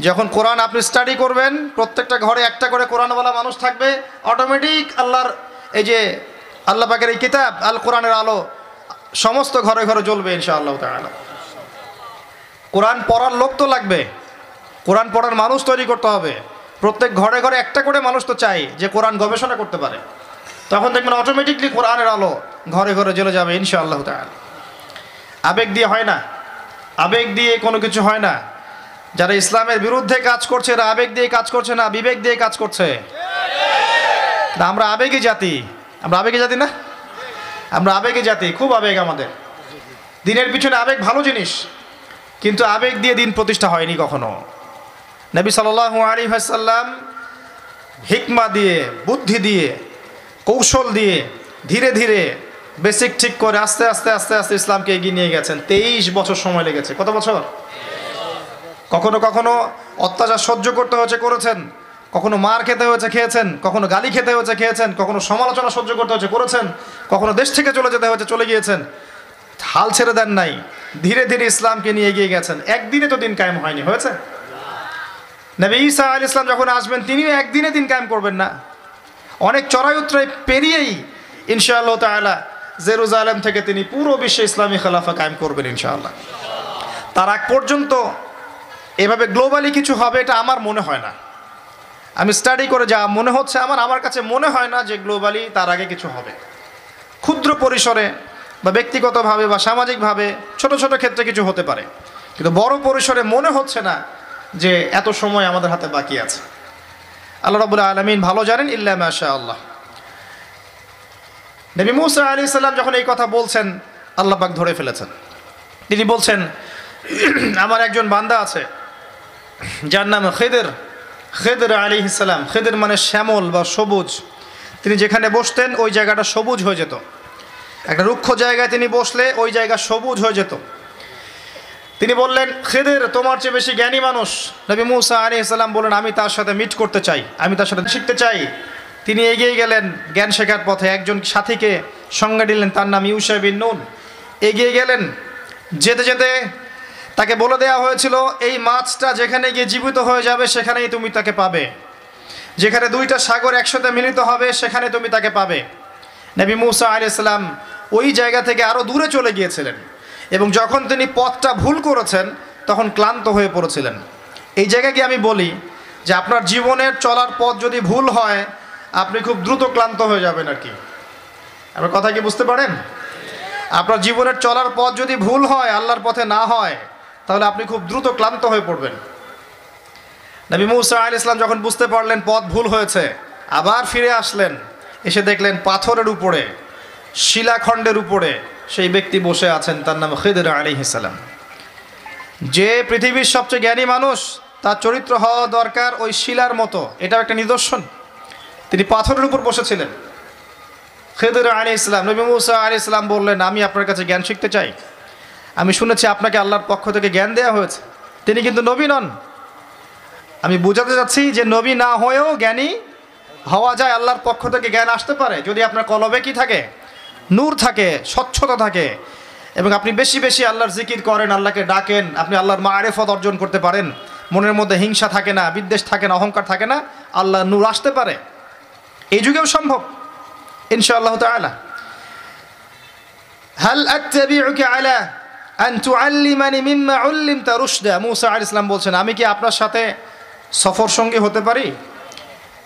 যখন কোরআন আপনি স্টাডি করবেন, প্রত্যেকটা ঘরে একটা করে কোরআনওয়ালা মানুষ থাকবে, অটোমেটিক আল্লাহর এই যে আল্লাহ পাকের এই কিতাব আল কোরআনের আলো সমস্ত ঘরে ঘরে জ্বলবে ইনশাআল্লাহ তাআলা। কোরআন পড়ার লোক তো লাগবে। কোরআন পড়ার মানুষ তৈরি করতে হবে। প্রত্যেক ঘরে ঘরে একটা করে মানুষ তো চাই যে কোরআন গবেষণা করতে পারে। তখন দেখবেন অটোমেটিকলি কোরআনের আলো ঘরে ঘরে জ্বলে যাবে ইনশাআল্লাহ তাল আবেগ দিয়ে হয় না। আবেগ দিয়ে কোনো কিছু হয় না। যারা ইসলামের বিরুদ্ধে কাজ করছে, এরা আবেগ দিয়ে কাজ করছে না, বিবেক দিয়ে কাজ করছে। না আমরা আবেগে জাতি। আমরা আবেগে জাতি না? আমরা আবেগে জাতি, খুব আবেগ আমাদের। দিনের পিছনে আবেগ ভালো জিনিস, কিন্তু আবেগ দিয়ে দিন প্রতিষ্ঠা হয়নি কখনো। নবী সাল্লাহ আলী হাসাল্লাম হিকমা দিয়ে, বুদ্ধি দিয়ে, কৌশল দিয়ে ধীরে ধীরে বেসিক ঠিক করে আস্তে আস্তে আস্তে আস্তে ইসলামকে এগিয়ে নিয়ে গেছেন। তেইশ বছর সময় লেগেছে। কত বছর? কখনো কখনো অত্যাচার সহ্য করতে হয়েছে, করেছেন। কখনো মার খেতে হয়েছে, খেয়েছেন। কখনো গালি খেতে হয়েছে, খেয়েছেন। কখনো সমালোচনা সহ্য করতে হয়েছে, করেছেন। কখনো দেশ থেকে চলে যেতে হয়েছে, চলে গিয়েছেন। হাল ছেড়ে দেন নাই। ধীরে ধীরে ইসলামকে নিয়ে এগিয়ে গেছেন। একদিনে তো দিন কায়েম হয়নি, হয়েছে? নবী ঈসা আল ইসলাম যখন আসবেন, তিনিও একদিনে দিন কায়েম করবেন না। অনেক চড়াই উত্তরায় পেরিয়েই ইনশাআল্লাহ তাআলা জেরুজালেম থেকে তিনি পুরো বিশ্বে ইসলামী খেলাফা কায়েম করবেন ইনশাআল্লাহ। তার আগ পর্যন্ত এভাবে গ্লোবালি কিছু হবে এটা আমার মনে হয় না। আমি স্টাডি করে যা মনে হচ্ছে, আমার আমার কাছে মনে হয় না যে গ্লোবালি তার আগে কিছু হবে। ক্ষুদ্র পরিসরে বা ব্যক্তিগতভাবে বা সামাজিকভাবে ছোট ছোট ক্ষেত্রে কিছু হতে পারে। কিন্তু বড় পরিসরে মনে হচ্ছে না যে এত সময় আমাদের হাতে বাকি আছে। আল্লাহ রবুল্লা আলমিন ভালো জানেন, ইল্লা মাশা আল্লাহ নবী মুসা আলী সাল্লাম যখন এই কথা বলছেন, আল্লাহ পাক ধরে ফেলেছেন। তিনি বলছেন, আমার একজন বান্দা আছে, যার নাম খেদের। খেদের আলী ইসালাম খেদের মানে শ্যামল বা সবুজ। তিনি যেখানে বসতেন, ওই জায়গাটা সবুজ হয়ে যেত। একটা রুক্ষ জায়গায় তিনি বসলে, ওই জায়গা সবুজ হয়ে যেত। তিনি বললেন, খেদের তোমার চেয়ে বেশি জ্ঞানী মানুষ। নবী মুসা আলী ইসলাম বললেন, আমি তার সাথে মিট করতে চাই। আমি তার সাথে শিখতে চাই। তিনি এগিয়ে গেলেন, জ্ঞান শেখার পথে একজন সাথীকে সঙ্গে দিলেন তার নাম ইউসা বিন নুন। এগিয়ে গেলেন। যেতে যেতে তাকে বলে দেওয়া হয়েছিল, এই মাছটা যেখানে গিয়ে জীবিত হয়ে যাবে, সেখানেই তুমি তাকে পাবে। যেখানে দুইটা সাগর একসাথে মিলিত হবে, সেখানে তুমি তাকে পাবে। নবী মুসা আলি ইসলাম ওই জায়গা থেকে আরও দূরে চলে গিয়েছিলেন। এবং যখন তিনি পথটা ভুল করেছেন, তখন ক্লান্ত হয়ে পড়েছিলেন। এই জায়গায় গিয়ে আমি বলি যে আপনার জীবনের চলার পথ যদি ভুল হয়, আপনি খুব দ্রুত ক্লান্ত হয়ে যাবেন আর কি। আপনার কথা কি বুঝতে পারেন? আপনার জীবনের চলার পথ যদি ভুল হয়, আল্লাহর পথে না হয়, তাহলে আপনি খুব দ্রুত ক্লান্ত হয়ে পড়বেন। নবী মুসা আল ইসলাম যখন বুঝতে পারলেন পথ ভুল হয়েছে, আবার ফিরে আসলেন, এসে দেখলেন পাথরের উপরে, শিলাখণ্ডের উপরে সেই ব্যক্তি বসে আছেন, তার নাম খেদের আলী ইসালাম যে পৃথিবীর সবচেয়ে জ্ঞানী মানুষ, তার চরিত্র হওয়া দরকার ওই শিলার মতো। এটাও একটা নিদর্শন। তিনি পাথরের উপর বসেছিলেন। খেদুর আলী ইসলাম নবী মুসা আলী ইসলাম বললেন, আমি আপনার কাছে জ্ঞান শিখতে চাই। আমি শুনেছি আপনাকে আল্লাহর পক্ষ থেকে জ্ঞান দেওয়া হয়েছে। তিনি কিন্তু নবী নন। আমি বোঝাতে চাচ্ছি যে নবী না হয়েও জ্ঞানী হওয়া যায়, আল্লাহর পক্ষ থেকে জ্ঞান আসতে পারে। যদি আপনার কলবে কি থাকে নূর থাকে, স্বচ্ছতা থাকে। এবং আপনি বেশি বেশি আল্লাহর জিকির করেন, আল্লাহকে ডাকেন, আপনি আল্লাহর মারেফত অর্জন করতে পারেন। মনের মধ্যে হিংসা থাকে না, বিদ্বেষ থাকে না, অহংকার থাকে না আল্লাহ নূর আসতে পারে। এই যুগেও সম্ভব, ইনশাআল্লাহ তাআলা। হাল রুশদা? বলছেন, আমি কি আপনার সাথে সফর সঙ্গী হতে পারি?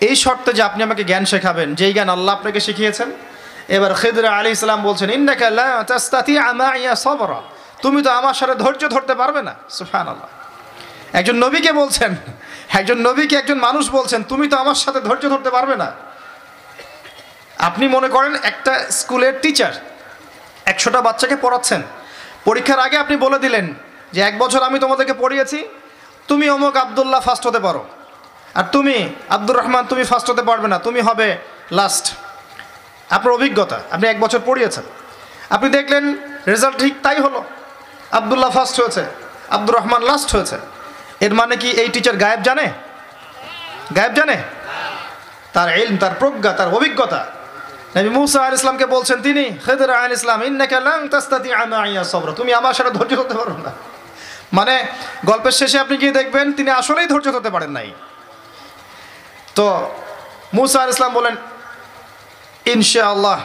এই শর্তে যে আপনি আমাকে জ্ঞান শেখাবেন, যেই জ্ঞান আল্লাহ আপনাকে শিখিয়েছেন এবার খিদরা আলী ইসলাম বলছেন, ইন্নাকা লা তাস্তাতিআ মাইয়া সাবরা। তুমি তো আমার সাথে ধৈর্য ধরতে পারবে না। সুবহানাল্লাহ। একজন নবীকে বলছেন, একজন নবীকে একজন মানুষ বলছেন, তুমি তো আমার সাথে ধৈর্য ধরতে পারবে না। আপনি মনে করেন একটা স্কুলের টিচার একশোটা বাচ্চাকে পড়াচ্ছেন। পরীক্ষার আগে আপনি বলে দিলেন যে, এক বছর আমি তোমাদেরকে পড়িয়েছি, তুমি অমুক আবদুল্লাহ ফার্স্ট হতে পারো। আর তুমি আব্দুর রহমান, তুমি ফার্স্ট হতে পারবে না। তুমি হবে লাস্ট। আপনার অভিজ্ঞতা, আপনি এক বছর পড়িয়েছেন। আপনি দেখলেন রেজাল্ট ঠিক তাই হলো। আবদুল্লাহ ফার্স্ট হয়েছে, আব্দুর রহমান লাস্ট হয়েছে। এর মানে কি এই টিচার গায়েব জানে? গায়েব জানে? তার এলম তার প্রজ্ঞা, তার অভিজ্ঞতা। নবী মুসা আল ইসলামকে বলছেন তিনি, খেদর আল ইসলাম, ইন্নাকা লাং তাস্তাতি আমাইয়া সবর। তুমি আমার সাথে ধৈর্য ধরতে পারো না। মানে গল্পের শেষে আপনি গিয়ে দেখবেন তিনি আসলেই ধৈর্য ধরতে পারেন নাই। তো মুসা আল ইসলাম বলেন ইনশাআল্লাহ,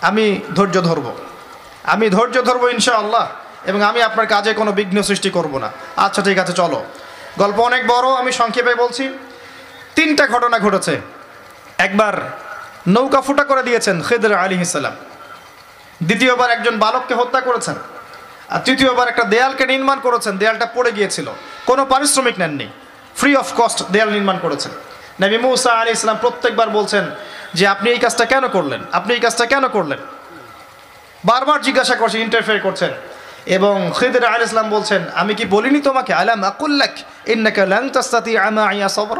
আমি ধৈর্য ধরব। আমি ধৈর্য ধরবো ইনশাআল্লাহ, এবং আমি আপনার কাজে কোনো বিঘ্ন সৃষ্টি করব না। আচ্ছা ঠিক আছে, চলো। গল্প অনেক বড়, আমি সংক্ষেপে বলছি। তিনটা ঘটনা ঘটেছে। একবার নৌকা ফুটা করে দিয়েছেন খেদর আলী ইসাল্লাম দ্বিতীয়বার একজন বালককে হত্যা করেছেন। আর তৃতীয়বার একটা দেয়ালকে নির্মাণ করেছেন, দেয়ালটা পড়ে গিয়েছিল। কোনো পারিশ্রমিক নেননি। ফ্রি অফ কস্ট দেয়াল নির্মাণ করেছেন। নবী মুসা আলী ইসলাম প্রত্যেকবার বলছেন যে আপনি এই কাজটা কেন করলেন? আপনি এই কাজটা কেন করলেন? বারবার জিজ্ঞাসা করছেন ইন্টারফেয়ার করছেন। এবং খিদির আল ইসলাম বলছেন, আমি কি বলিনি তোমাকে? আলাম আকুল্লাক ইন্নাকা লাং তাস্তাতি আমা আইয়া সবর।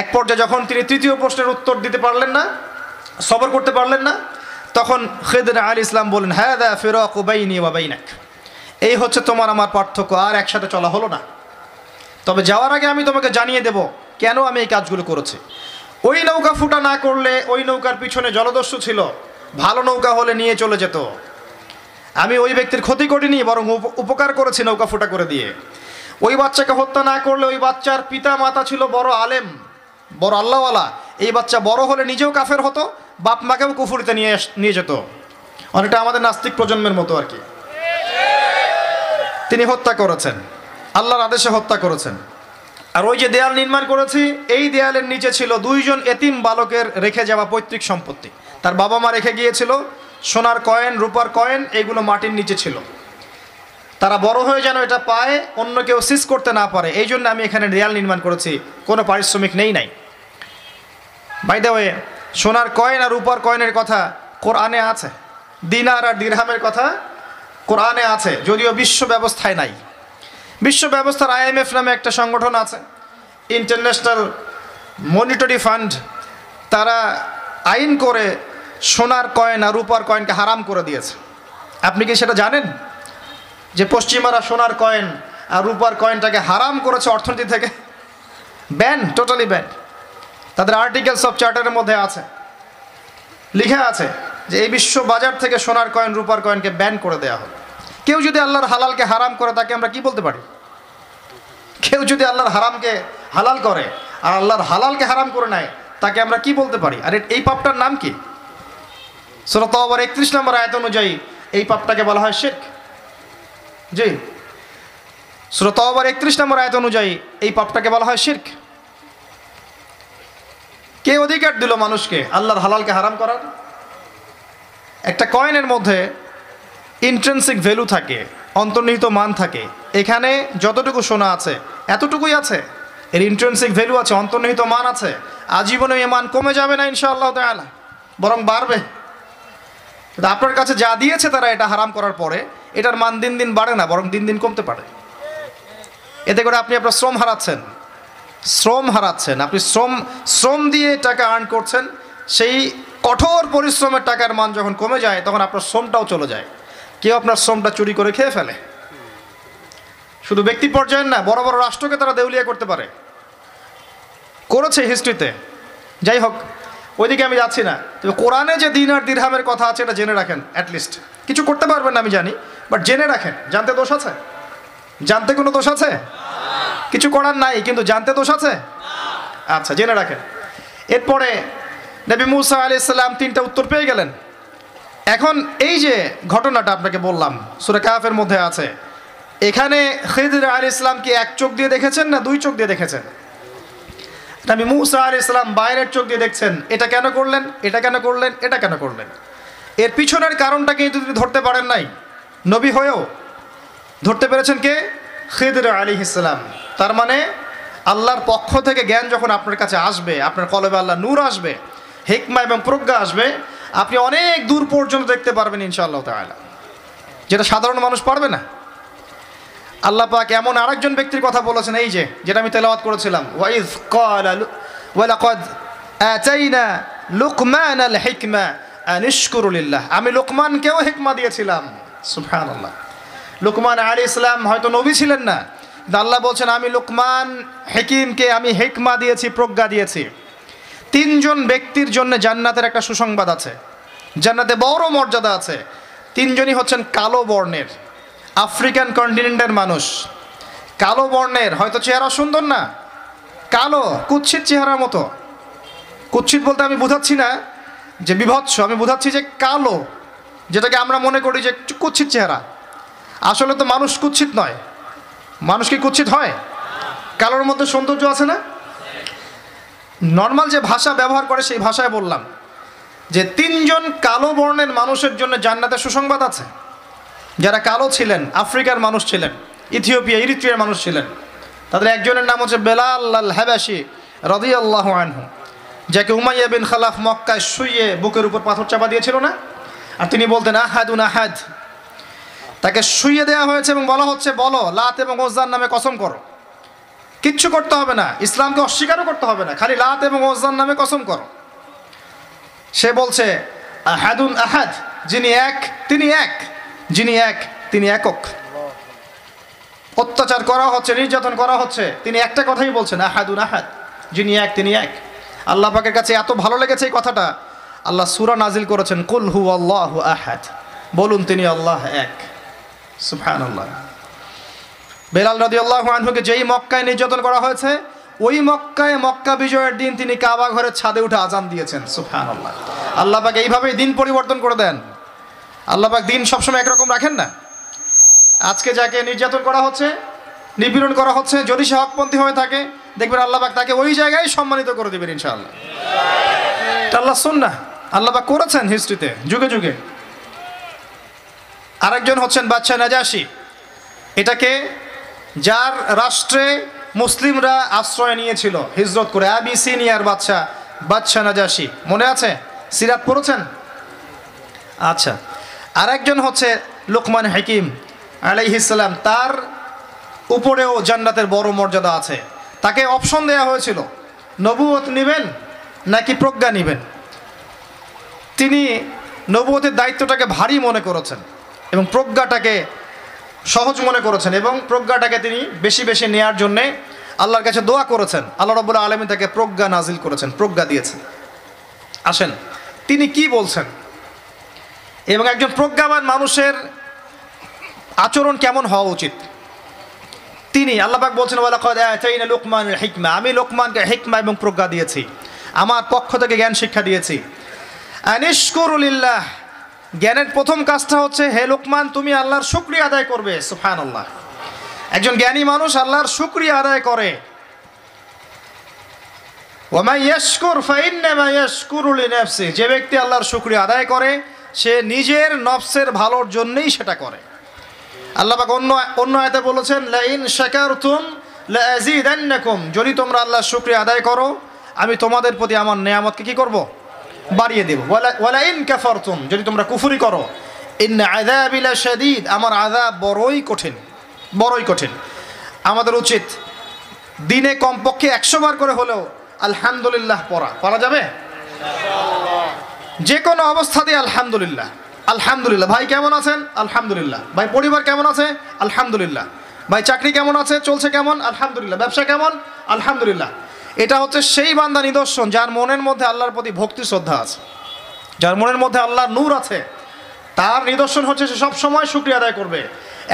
এক পর্যায়ে যখন তিনি তৃতীয় প্রশ্নের উত্তর দিতে পারলেন না, সবর করতে পারলেন না, তখন খিদির আল ইসলাম বললেন হ্যাঁ দা ফিরক উবাইনি ওয়াবাইনাক এই হচ্ছে তোমার আমার পার্থক্য, আর একসাথে চলা হলো না। তবে যাওয়ার আগে আমি তোমাকে জানিয়ে দেব, কেন আমি এই কাজগুলো করেছি। ওই নৌকা ফুটা না করলে ওই নৌকার পিছনে জলদস্যু ছিল। ভালো নৌকা হলে নিয়ে চলে যেত। আমি ওই ব্যক্তির ক্ষতি করিনি, বরং উপ- উপকার করেছি নৌকা ফুটা করে দিয়ে। ওই বাচ্চাকে হত্যা না করলে ওই বাচ্চার পিতা মাতা ছিল বড় আলেম, বড় আল্লাহওয়ালা। এই বাচ্চা বড় হলে নিজেও কাফের হতো, বাপ মাকেও কুফুরিতে নিয়ে নিয়ে যেত। অনেকটা আমাদের নাস্তিক প্রজন্মের মতো আর কি। তিনি হত্যা করেছেন। আল্লাহর আদেশে হত্যা করেছেন। আর ওই যে দেয়াল নির্মাণ করেছি, এই দেয়ালের নিচে ছিল দুইজন এতিম বালকের রেখে যাওয়া পৈতৃক সম্পত্তি। তার বাবা মা রেখে গিয়েছিল, সোনার কয়েন, রূপার কয়েন এইগুলো মাটির নিচে ছিল। তারা বড় হয়ে যেন এটা পায়, অন্য কেউ সিজ করতে না পারে, এই জন্য আমি এখানে দেয়াল নির্মাণ করেছি, কোনো পারিশ্রমিক নেই নাই। বাই দ্য ওয়ে সোনার কয়েন আর রূপার কয়েনের কথা কোরআনে আছে, দিনার আর দিরহামের কথা কোরআনে আছে, যদিও বিশ্ব ব্যবস্থায় নাই। বিশ্ব ব্যবস্থার আইএমএফ নামে একটা সংগঠন আছে ইন্টারন্যাশনাল মনিটরি ফান্ড তারা আইন করে সোনার কয়েন আর রূপার কয়েনকে হারাম করে দিয়েছে। আপনি কি সেটা জানেন? যে পশ্চিমারা সোনার কয়েন আর রূপার কয়েনটাকে হারাম করেছে অর্থনীতি থেকে? Ban, totally ban. তাদের আর্টিকেলস অফ চার্টারের মধ্যে আছে। লিখে আছে যে এই বিশ্ব বাজার থেকে সোনার কয়েন, রূপার কয়েনকে ব্যান করে দেওয়া হবে কেউ যদি আল্লাহর হালালকে হারাম করে, তাকে আমরা কি বলতে পারি? কেউ যদি আল্লাহর হারামকে হালাল করে আর আল্লাহর হালালকে হারাম করে নেয়, তাকে আমরা কি বলতে পারি? আর, এই পাপটার নাম কি? সুরত আবার একত্রিশ নম্বর আয়ত অনুযায়ী এই পাপটাকে বলা হয় শেখ জি। সুরত আবার একত্রিশ নম্বর আয়ত অনুযায়ী এই পাপটাকে বলা হয় শির্ক। কে অধিকার দিল মানুষকে আল্লাহর হালালকে হারাম করার? একটা কয়েনের মধ্যে ইন্ট্রেন্সিক ভ্যালু থাকে, অন্তর্নিহিত মান থাকে। এখানে যতটুকু সোনা আছে, এতটুকুই আছে। এর ইন্ট্রেন্সিক ভ্যালু আছে, অন্তর্নিহিত মান আছে। আজীবনে এ মান কমে যাবে না ইনশাআল্লাহ তাআলা, বরং বাড়বে। আপনার কাছে যা দিয়েছে তারা এটা হারাম করার পরে এটার মান দিন দিন বাড়ে না, বরং দিন দিন কমতে পারে। এতে করে আপনি আপনার শ্রম হারাচ্ছেন। শ্রম হারাচ্ছেন। আপনি শ্রম শ্রম দিয়ে টাকা আর্ন করছেন, সেই কঠোর পরিশ্রমের টাকার মান যখন কমে যায়, তখন আপনার শ্রমটাও চলে যায়। কেউ আপনার শ্রমটা চুরি করে খেয়ে ফেলে। শুধু ব্যক্তি পর্যায়ের না, বড় বড় রাষ্ট্রকে তারা দেউলিয়া করতে পারে। করেছে হিস্ট্রিতে যাই হোক, ওইদিকে আমি যাচ্ছি না। তবে কোরআনে যে দিন আর দিরহামের কথা আছে, এটা জেনে রাখেন অ্যাটলিস্ট কিছু করতে পারবেন না, আমি জানি বাট জেনে রাখেন। জানতে দোষ আছে? জানতে কোনো দোষ আছে? কিছু করার নাই, কিন্তু জানতে দোষ আছে? আচ্ছা জেনে রাখেন। এরপরে নবী মুসা আলি ইসলাম তিনটা উত্তর পেয়ে গেলেন। এখন এই যে ঘটনাটা আপনাকে বললাম, সুরে কাফের মধ্যে আছে। এখানে খিদির আলী ইসলাম কি এক চোখ দিয়ে দেখেছেন না দুই চোখ দিয়ে দেখেছেন? নবী মুসা আলী ইসলাম বাইরের চোখ দিয়ে দেখছেন, এটা কেন করলেন, এটা কেন করলেন, এটা কেন করলেন? এর পিছনের কারণটা কিন্তু তিনি ধরতে পারেন নাই। নবী হয়েও ধরতে পেরেছেন কে? খিদির আলী ইসলাম তার মানে আল্লাহর পক্ষ থেকে জ্ঞান যখন আপনার কাছে আসবে, আপনার কলবে আল্লাহ নূর আসবে, হেকমা এবং প্রজ্ঞা আসবে আপনি অনেক দূর পর্যন্ত দেখতে পারবেন ইনশাআল্লাহ তাআলা। যেটা সাধারণ মানুষ পারবে না। আল্লাহ পাক এমন আরেকজন ব্যক্তির কথা বলেছেন, এই যে, যেটা আমি তেলাওয়াত করেছিলাম। ওয়াইজ ওয়ালাকাদ আতাইনা লুকমান আল হিকমা আন ইশকুরু লিল্লাহ। আমি লোকমানকেও হিকমা দিয়েছিলাম। সুবহানাল্লাহ। লোকমান আলী ইসলাম হয়তো নবী ছিলেন না। আল্লাহ বলছেন, আমি লোকমান হেকিমকে আমি হেকমা দিয়েছি, প্রজ্ঞা দিয়েছি। তিনজন ব্যক্তির জন্য জান্নাতের একটা সুসংবাদ আছে। জান্নাতে বড় মর্যাদা আছে। তিনজনই হচ্ছেন কালো বর্ণের, আফ্রিকান কন্টিনেন্টের মানুষ। কালো বর্ণের, হয়তো চেহারা সুন্দর না, কালো, কুৎসিত চেহারার মতো। কুৎসিত বলতে আমি বোঝাচ্ছি না যে বিভৎস, আমি বোঝাচ্ছি যে কালো, যেটাকে আমরা মনে করি যে কুৎসিত চেহারা। আসলে তো মানুষ কুৎসিত নয়। মানুষ কি কুৎসিত হয়? কালোর মধ্যে সৌন্দর্য আছে না? নর্মাল যে ভাষা ব্যবহার করে সেই ভাষায় বললাম যে তিনজন কালো বর্ণের মানুষের জন্য জান্নাতের সুসংবাদ আছে। যারা কালো ছিলেন, আফ্রিকার মানুষ ছিলেন, ইথিওপিয়া, ইরিত্রিয়ার মানুষ ছিলেন, তাদের একজনের নাম হচ্ছে বেলাল আল হ্যাবাসি রদি আল্লাহ আনহু, যাকে উমাইয়া বিন খালাফ মক্কায় শুয়ে বুকের উপর পাথর চাপা দিয়েছিল না? আর তিনি বলতেন, আহাদুন আহাদ। তাকে শুইয়ে দেওয়া হয়েছে এবং বলা হচ্ছে, বলো, লাত এবং ওজার নামে কসম করো। কিচ্ছু করতে হবে না, ইসলামকে অস্বীকারও করতে হবে না, খালি লাত এবং ওজার নামে কসম করো। সে বলছে, আহাদুন আহাদ, যিনি এক, তিনি এক, যিনি এক, তিনি একক। অত্যাচার করা হচ্ছে, নির্যাতন করা হচ্ছে, তিনি একটা কথাই বলছেন, আহাদুন আহাদ, যিনি এক, তিনি এক। আল্লাহ পাকের কাছে এত ভালো লেগেছে এই কথাটা, আল্লাহ সুরা নাজিল করেছেন, কুল হু আল্লাহ আহাদ। বলুন, তিনি আল্লাহ এক। সুফান আল্লাহ বেলাল রাদি আল্লাহ আনহুকে যেই মক্কায় নির্যাতন করা হয়েছে, ওই মক্কায় মক্কা বিজয়ের দিন তিনি কাবা ঘরের ছাদে উঠে আজান দিয়েছেন। সুফান আল্লাহ পাক এইভাবেই দিন পরিবর্তন করে দেন। আল্লাহ পাক দিন সবসময় একরকম রাখেন না। আজকে যাকে নির্যাতন করা হচ্ছে, নিপীড়ন করা হচ্ছে, যদি সে হকপন্থী হয়ে থাকে, দেখবেন আল্লাহবাক তাকে ওই জায়গায় সম্মানিত করে দেবেন ইনশাআল্লাহ। আল্লাহ শুন না আল্লাহবাক করেছেন হিস্ট্রিতে, যুগে যুগে। আরেকজন হচ্ছেন বাচ্চা নাজাসি। এটাকে যার রাষ্ট্রে মুসলিমরা আশ্রয় নিয়েছিল। হিজরত করে আবিসিনিয়ার বাচ্চা বাচ্চা নাজাসি। মনে আছে? সিরাত পড়েছেন? আচ্ছা। আরেকজন হচ্ছে লোকমান হাকিম আলাইহিসাল্লাম তার উপরেও জান্নাতের বড় মর্যাদা আছে। তাকে অপশন দেয়া হয়েছিল। নবুয়ত নেবেন নাকি প্রজ্ঞা নেবেন? তিনি নবুয়তের দায়িত্বটাকে ভারী মনে করেছেন এবং প্রজ্ঞাটাকে সহজ মনে করেছেন এবং প্রজ্ঞাটাকে তিনি বেশি বেশি নেয়ার জন্যে আল্লাহর কাছে দোয়া করেছেন। আল্লাহ রবুল্লা আলমী তাকে প্রজ্ঞা নাজিল করেছেন, প্রজ্ঞা দিয়েছেন। আসেন, তিনি কি বলছেন? এবং একজন প্রজ্ঞাবান মানুষের আচরণ কেমন হওয়া উচিত? তিনি আল্লাপাক বলছেন লোকমান হিকমা। আমি লোকমানকে হিকমা এবং প্রজ্ঞা দিয়েছি। আমার পক্ষ থেকে জ্ঞান শিক্ষা দিয়েছি। আনিশকুরুলিল্লাহ জ্ঞানের প্রথম কাজটা হচ্ছে, হে লোকমান, তুমি আল্লাহর শুক্রিয়া আদায় করবে। সুফান আল্লাহ একজন জ্ঞানী মানুষ আল্লাহর শুক্রিয়া আদায় করে। যে ব্যক্তি আল্লাহর শুক্রিয়া আদায় করে, সে নিজের নফসের ভালোর জন্যই সেটা করে। আল্লাহ অন্য অন্য আয়তে বলেছেন, লাইন শাকারতুম লাযিদান্নাকুম যদি তোমরা আল্লাহর শুকরিয়া আদায় করো, আমি তোমাদের প্রতি আমার নেয়ামতকে কি করব? বাড়িয়ে দেব। ওয়ালা ইন কাফারতুম, যদি তোমরা কুফুরি করো। ইন লাশাদীদ, আমার আযাব বড়ই কঠিন বড়ই কঠিন। আমাদের উচিত দিনে কমপক্ষে একশো বার করে হলেও আলহামদুলিল্লাহ পড়া। পড়া যাবে? যে কোনো অবস্থাতেই আলহামদুলিল্লাহ। আলহামদুলিল্লাহ। ভাই কেমন আছেন? আলহামদুলিল্লাহ। ভাই পরিবার কেমন আছে? আলহামদুলিল্লাহ। ভাই চাকরি কেমন আছে? চলছে কেমন? আলহামদুলিল্লাহ। ব্যবসা কেমন? আলহামদুলিল্লাহ। এটা হচ্ছে সেই বান্দা নিদর্শন, যার মনের মধ্যে আল্লাহর প্রতি ভক্তি শ্রদ্ধা আছে। যার মনের মধ্যে আল্লাহর নূর আছে, তার নিদর্শন হচ্ছে সে সব সময় শুক্রিয়া আদায় করবে।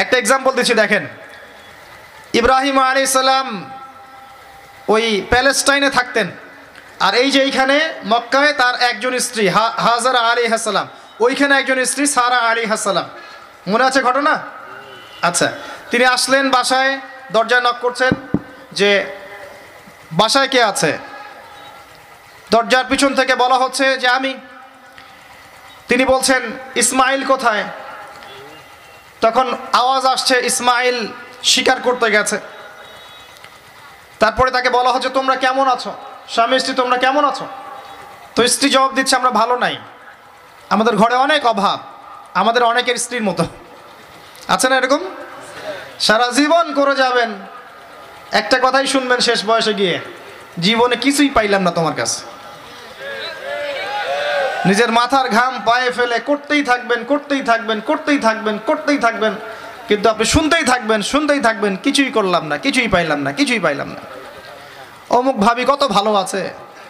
একটা এক্সাম্পল দিচ্ছি, দেখেন। ইব্রাহিম আলী সাল্লাম ওই প্যালেস্টাইনে থাকতেন, আর এই যে এইখানে মক্কায় তার একজন স্ত্রী হাজারা আলী হাসালাম ওইখানে একজন স্ত্রী, সারা আলী হাসালাম মনে আছে ঘটনা? আচ্ছা তিনি আসলেন বাসায়, দরজায় নক করছেন যে বাসায় কে আছে? দরজার পিছন থেকে বলা হচ্ছে যে আমি। তিনি বলছেন, ইসমাইল কোথায়? তখন আওয়াজ আসছে, ইসমাইল স্বীকার করতে গেছে। তারপরে তাকে বলা হচ্ছে, তোমরা কেমন আছো? স্বামী, স্ত্রী, তোমরা কেমন আছো? তো স্ত্রী জবাব দিচ্ছে, আমরা ভালো নাই। আমাদের ঘরে অনেক অভাব। আমাদের অনেকের স্ত্রীর মতো। আছে না এরকম? সারা জীবন করে যাবেন। একটা কথাই শুনবেন শেষ বয়সে গিয়ে, জীবনে কিছুই পাইলাম না তোমার কাছে। নিজের মাথার ঘাম পায়ে ফেলে করতেই থাকবেন করতেই থাকবেন করতেই থাকবেন করতেই থাকবেন, কিন্তু আপনি শুনতেই থাকবেন শুনতেই থাকবেন, কিছুই করলাম না, কিছুই পাইলাম না, কিছুই পাইলাম না। অমুক ভাবি কত ভালো আছে,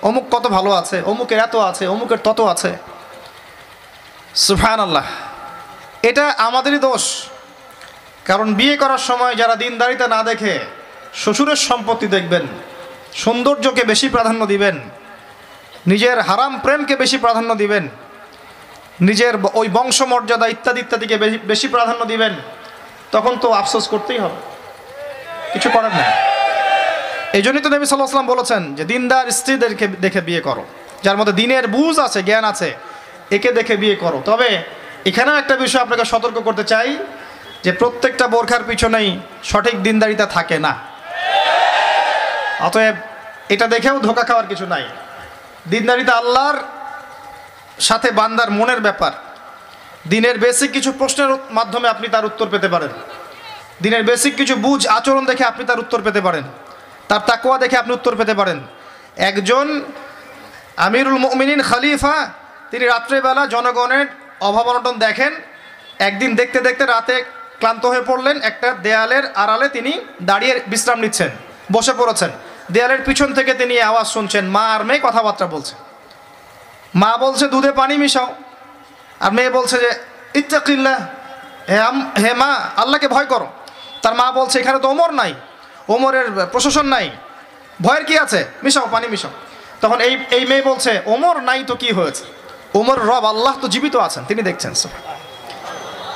অমুক কত ভালো আছে, অমুকের এত আছে, অমুকের তত আছে। সুফান আল্লাহ এটা আমাদেরই দোষ, কারণ বিয়ে করার সময় যারা দিনদারিতা না দেখে শ্বশুরের সম্পত্তি দেখবেন, সৌন্দর্যকে বেশি প্রাধান্য দিবেন, নিজের হারাম প্রেমকে বেশি প্রাধান্য দিবেন, নিজের ওই বংশমর্যাদা ইত্যাদি ইত্যাদিকে বেশি প্রাধান্য দিবেন, তখন তো আফসোস করতেই হবে। কিছু করার নেই এই জন্যই তো নবী সাল্লাহ সাল্লাম বলেছেন যে, দিনদার স্ত্রীদেরকে দেখে বিয়ে করো। যার মধ্যে দিনের বুঝ আছে, জ্ঞান আছে, একে দেখে বিয়ে করো। তবে এখানেও একটা বিষয় আপনাকে সতর্ক করতে চাই, যে প্রত্যেকটা বোরখার পিছনেই সঠিক দিনদারিতা থাকে না। অতএব এটা দেখেও ধোকা খাওয়ার কিছু নাই। দিনদারিতা আল্লাহর সাথে বান্দার মনের ব্যাপার। দিনের বেসিক কিছু প্রশ্নের মাধ্যমে আপনি তার উত্তর পেতে পারেন। দিনের বেসিক কিছু বুঝ আচরণ দেখে আপনি তার উত্তর পেতে পারেন। তার তাকুয়া দেখে আপনি উত্তর পেতে পারেন। একজন আমিরুল মুমিনিন খালিফা, তিনি রাত্রেবেলা জনগণের অভাব অনটন দেখেন। একদিন দেখতে দেখতে রাতে ক্লান্ত হয়ে পড়লেন, একটা দেয়ালের আড়ালে তিনি দাঁড়িয়ে বিশ্রাম নিচ্ছেন, বসে পড়েছেন। দেয়ালের পিছন থেকে তিনি আওয়াজ শুনছেন, মা আর মেয়ে কথাবার্তা বলছে। মা বলছে, দুধে পানি মিশাও। আর মেয়ে বলছে যে ইত্তাকিল্লা হে আম- হে মা, আল্লাহকে ভয় করো। তার মা বলছে, এখানে তো ওমর নাই, ওমরের প্রশাসন নাই। ভয়ের কি আছে? মিশাও, পানি মিশাও। তখন এই এই মেয়ে বলছে, ওমর নাই তো কি হয়েছে? ওমর রব, আল্লাহ তো জীবিত আছেন। তিনি দেখছেন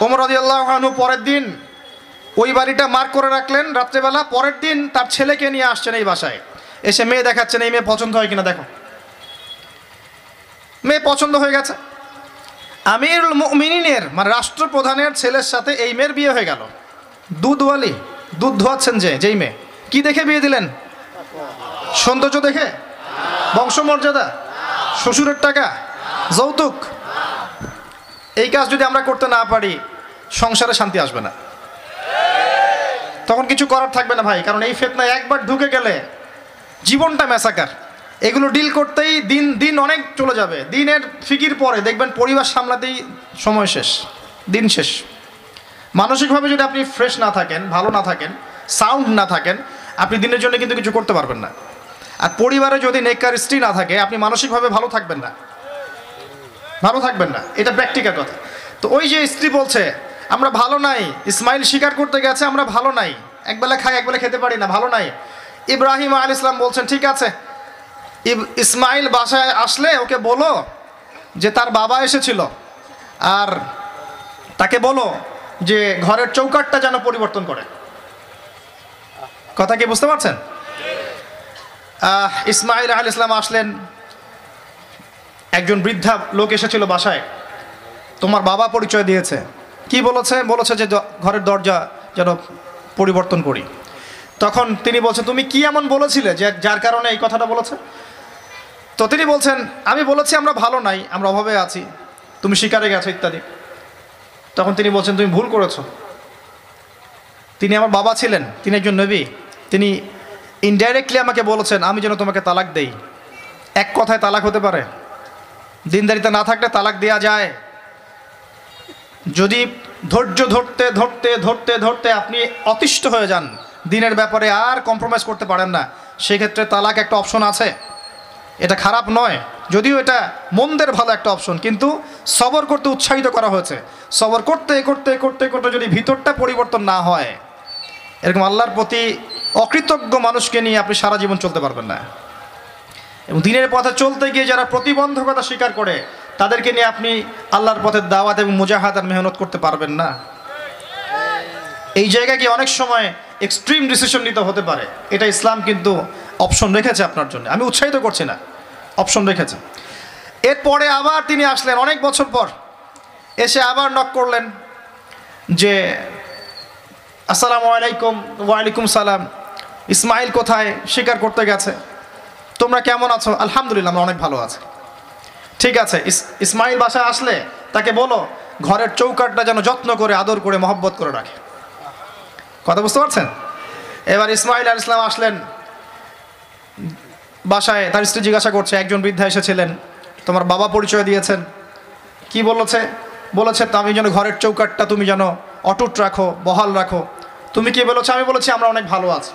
ওমর আল্লাহ পরের দিন ওই বাড়িটা মার্ক করে রাখলেন রাত্রেবেলা। পরের দিন তার ছেলেকে নিয়ে আসছেন এই বাসায়। এসে মেয়ে দেখাচ্ছেন, এই মেয়ে পছন্দ হয় কিনা দেখো। মেয়ে পছন্দ হয়ে গেছে। আমিরুল মিনিনের মানে রাষ্ট্রপ্রধানের ছেলের সাথে এই মেয়ের বিয়ে হয়ে গেল। দুধওয়ালি দুধ ধোয়াচ্ছেন যে, যেই মেয়ে। কি দেখে বিয়ে দিলেন? সৌন্দর্য দেখে? বংশমর্যাদা? শ্বশুরের টাকা? যৌতুক? এই কাজ যদি আমরা করতে না পারি, সংসারে শান্তি আসবে না। তখন কিছু করার থাকবে না ভাই, কারণ এই ফেতনায় একবার ঢুকে গেলে জীবনটা মেসাকার এগুলো ডিল করতেই দিন দিন অনেক চলে যাবে। দিনের ফিকির পরে দেখবেন পরিবার সামলাতেই সময় শেষ, দিন শেষ। মানসিকভাবে যদি আপনি ফ্রেশ না থাকেন, ভালো না থাকেন সাউন্ড না থাকেন, আপনি দিনের জন্য কিন্তু কিছু করতে পারবেন না। আর পরিবারে যদি নেকার স্ত্রী না থাকে, আপনি মানসিকভাবে ভালো থাকবেন না। ভালো থাকবেন না, এটা প্র্যাকটিক্যাল কথা। তো ওই যে স্ত্রী বলছে, আমরা ভালো নাই, ইসমাইল স্বীকার করতে গেছে, আমরা ভালো নাই। একবেলা খাই, একবেলা খেতে পারি না, ভালো নাই। ইব্রাহিম আল ইসলাম বলছেন, ঠিক আছে। ইসমাইল বাসায় আসলে ওকে বলো যে তার বাবা এসেছিল আর তাকে বলো যে ঘরের চৌকাটটা যেন পরিবর্তন করে। কথা কি বুঝতে পারছেন? ইসমাইল আল ইসলাম আসলেন একজন বৃদ্ধা লোক এসেছিল বাসায়। তোমার বাবা পরিচয় দিয়েছে। কি বলেছে? বলেছে যে ঘরের দরজা যেন পরিবর্তন করি। তখন তিনি বলছেন, তুমি কি এমন বলেছিলে যে যার কারণে এই কথাটা বলেছে? তো তিনি বলছেন, আমি বলেছি আমরা ভালো নাই, আমরা অভাবে আছি, তুমি শিকারে গেছো, ইত্যাদি। তখন তিনি বলছেন, তুমি ভুল করেছ। তিনি আমার বাবা ছিলেন, তিনি একজন নবী। তিনি ইনডাইরেক্টলি আমাকে বলেছেন, আমি যেন তোমাকে তালাক দেই। এক কথায় তালাক হতে পারে? দিনদারিতে না থাকলে তালাক দেওয়া যায়। যদি ধৈর্য ধরতে ধরতে ধরতে ধরতে আপনি অতিষ্ঠ হয়ে যান, দিনের ব্যাপারে আর কম্প্রোমাইজ করতে পারেন না, সেক্ষেত্রে তালাক একটা অপশন আছে। এটা খারাপ নয়, যদিও এটা মন্দের ভালো একটা অপশন কিন্তু সবর করতে উৎসাহিত করা হয়েছে। সবর করতে করতে করতে করতে যদি ভিতরটা পরিবর্তন না হয়, এরকম আল্লাহর প্রতি অকৃতজ্ঞ মানুষকে নিয়ে আপনি সারা জীবন চলতে পারবেন না। এবং দিনের পথে চলতে গিয়ে যারা প্রতিবন্ধকতা স্বীকার করে, তাদেরকে নিয়ে আপনি আল্লাহর পথের দাওয়াত এবং মুজাহাদ আর মেহনত করতে পারবেন না। এই জায়গায় গিয়ে অনেক সময় এক্সট্রিম ডিসিশন নিতে হতে পারে? এটা ইসলাম কিন্তু অপশন রেখেছে আপনার জন্য। আমি উৎসাহিত করছি না। অপশন রেখেছে। এরপরে আবার তিনি আসলেন অনেক বছর পর। এসে আবার নক করলেন যে, আসসালামু আলাইকুম ওয়ালাইকুম সালাম। ইসমাইল কোথায়? স্বীকার করতে গেছে। তোমরা কেমন আছো? আলহামদুলিল্লাহ, আমরা অনেক ভালো আছি। ঠিক আছে ইসমাইল বাসায় আসলে তাকে বলো, ঘরের চৌকাটটা যেন যত্ন করে, আদর করে, মহব্বত করে রাখে। কথা বুঝতে পারছেন? এবার ইসমাইল আল ইসলাম আসলেন, বাসায়, তার স্ত্রী জিজ্ঞাসা করছে, একজন বৃদ্ধা এসেছিলেন, তোমার বাবা পরিচয় দিয়েছেন? কি বলেছে? বলেছে, তা আমি যেন ঘরের চৌকাটটা তুমি যেন অটুট রাখো, বহাল রাখো। তুমি কি বলেছ? আমি বলেছি, আমরা অনেক ভালো আছি।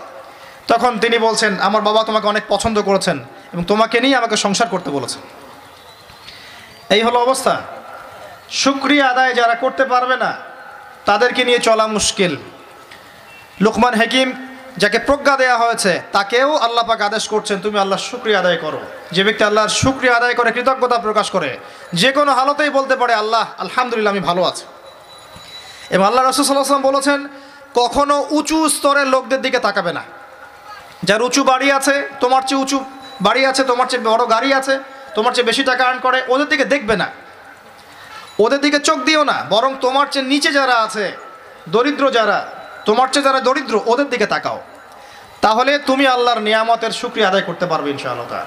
তখন তিনি বলছেন, আমার বাবা তোমাকে অনেক পছন্দ করেছেন এবং তোমাকে নিয়ে আমাকে সংসার করতে বলেছেন। এই হলো অবস্থা। শুক্রিয়া আদায় যারা করতে পারবে না, তাদেরকে নিয়ে চলা মুশকিল। লুকমান হাকিম যাকে প্রজ্ঞা দেওয়া হয়েছে, তাকেও আল্লাহ পাক আদেশ করছেন, তুমি আল্লাহর শুক্রিয়া আদায় করো। যে ব্যক্তি আল্লাহর শুক্রিয়া আদায় করে কৃতজ্ঞতা প্রকাশ করে, যে কোনো হালতেই বলতে পারে, আল্লাহ, আলহামদুলিল্লাহ, আমি ভালো আছি। এবং আল্লাহ রসুল্লাহাম বলেছেন, কখনো উঁচু স্তরের লোকদের দিকে তাকাবে না। যার উঁচু বাড়ি আছে, তোমার চেয়ে উঁচু বাড়ি আছে, তোমার চেয়ে বড় গাড়ি আছে, তোমার চেয়ে বেশি টাকা আর্ন করে, ওদের দিকে দেখবে না। ওদের দিকে চোখ দিও না, বরং তোমার চেয়ে নিচে যারা আছে, দরিদ্র যারা, তোমার চেয়ে যারা দরিদ্র, ওদের দিকে তাকাও। তাহলে তুমি আল্লাহর নিয়ামতের শুক্রিয়া আদায় করতে পারবে ইনশাআল্লাহ।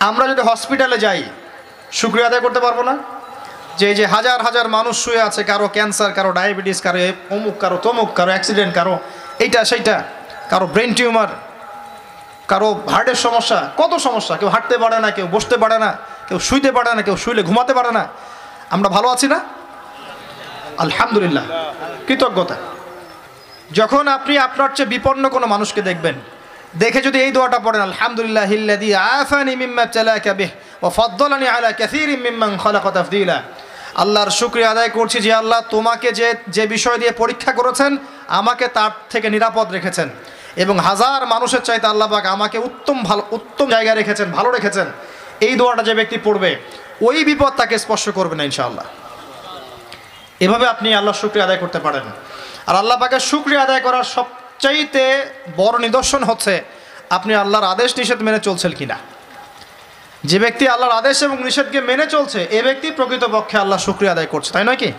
আমরা যদি হসপিটালে যাই, শুক্রিয়া আদায় করতে পারব না? যে যে হাজার হাজার মানুষ শুয়ে আছে, কারও ক্যান্সার কারও ডায়াবেটিস কারও অমুক, কারও তমুক, কারও অ্যাক্সিডেন্ট কারও এইটা, সেইটা কারও ব্রেন টিউমার কারও হার্টের সমস্যা, কত সমস্যা? কেউ হাঁটতে পারে না, কেউ বসতে পারে না, কেউ শুইতে পারে না, কেউ শুইলে ঘুমাতে পারে না। আমরা ভালো আছি না? আলহামদুলিল্লাহ। কৃতজ্ঞতা। যখন আপনি আপনার চেয়ে বিপন্ন কোনো মানুষকে দেখবেন, দেখে যদি এই দোয়াটা পড়েন, আলহামদুলিল্লাহ হিল্লাদি আফানি মিম্মা চালাকা বিহ ও ফদ্দলানি আলা কাসীরিম মিম্মান খালাকা তাফদীলা। আল্লাহর শুক্রিয়া আদায় করছি যে আল্লাহ তোমাকে যে যে বিষয় দিয়ে পরীক্ষা করেছেন, আমাকে তার থেকে নিরাপদ রেখেছেন। এবং হাজার মানুষের চাইতে আল্লাহ পাক আমাকে উত্তম ভালো, উত্তম জায়গায় রেখেছেন, ভালো রেখেছেন। এই দোয়াটা যে ব্যক্তি পড়বে, ওই বিপদ তাকে স্পর্শ করবে না ইনশাআল্লাহ। এভাবে আপনি আল্লাহ শুক্রিয়া আদায় করতে পারেন। আর আল্লাহ পাকের শুক্রিয়া আদায় করার সবচাইতে বড় নিদর্শন হচ্ছে, আপনি আল্লাহর আদেশ নিষেধ মেনে চলছেন কিনা। যে ব্যক্তি আল্লাহর আদেশ এবং নিষেধকে মেনে চলছে, এ ব্যক্তি প্রকৃতপক্ষে আল্লাহ শুক্রিয়া আদায় করছে, তাই নয় কি?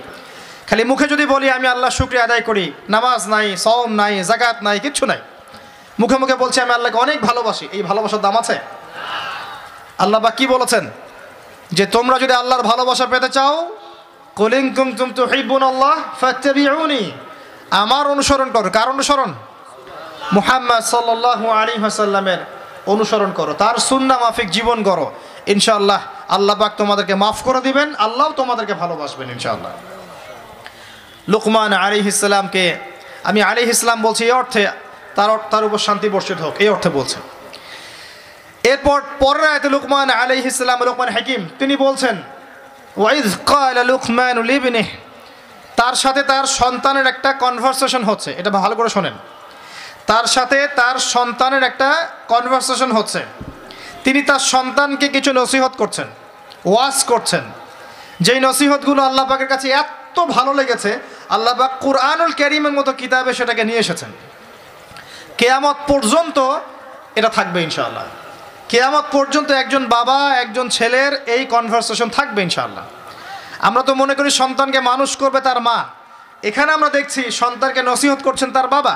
খালি মুখে যদি বলি, আমি আল্লাহ শুক্রিয়া আদায় করি, নামাজ নাই সওম নাই জাকাত নাই, কিচ্ছু নাই। মুখে মুখে বলছি, আমি আল্লাহকে অনেক ভালোবাসি। এই ভালোবাসার দাম আছে? আল্লাহ বা কি বলেছেন? যে তোমরা যদি আল্লাহর ভালোবাসা পেতে চাও, কলিং কুম তুম তু হিবুন আল্লাহ আমার অনুসরণ করো। কার অনুসরণ? মুহাম্মদ সাল্লাল্লাহু আলাইহি ওয়াসাল্লামের অনুসরণ করো। তার সুন্নাহ মাফিক জীবন করো। ইনশাআল্লাহ আল্লাহ পাক তোমাদেরকে মাফ করে দিবেন, আল্লাহও তোমাদেরকে ভালোবাসবেন ইনশাআল্লাহ। লুকমান আলাইহিস সালামকে আমি আলাইহিস সালাম বলছি, এই অর্থে তার তার উপর শান্তি বর্ষিত হোক। এই অর্থে বলছেন এরপর পরের আয়তে লুকমান আলাইহিস সালাম, লুকমান হাকিম, তিনি বলছেন ওয়াইজ তার সাথে তার সন্তানের একটা কনভারসেশন হচ্ছে। এটা ভালো করে শোনেন। তার সাথে তার সন্তানের একটা কনভারসেশন হচ্ছে। তিনি তার সন্তানকে কিছু নসিহত করছেন, ওয়াজ করছেন। যেই নসিহতগুলো আল্লাহ পাকের কাছে এত ভালো লেগেছে, আল্লাহ পাক কুরআনুল ক্যারিমের মতো কিতাবে সেটাকে নিয়ে এসেছেন। কেয়ামত পর্যন্ত এটা থাকবে ইনশাআল্লাহ। কেয়ামত পর্যন্ত একজন বাবা, একজন ছেলের এই কনভারসেশন থাকবে ইনশাআল্লাহ। আমরা তো মনে করি সন্তানকে মানুষ করবে তার মা। এখানে আমরা দেখছি সন্তানকে নসিহত করছেন তার বাবা।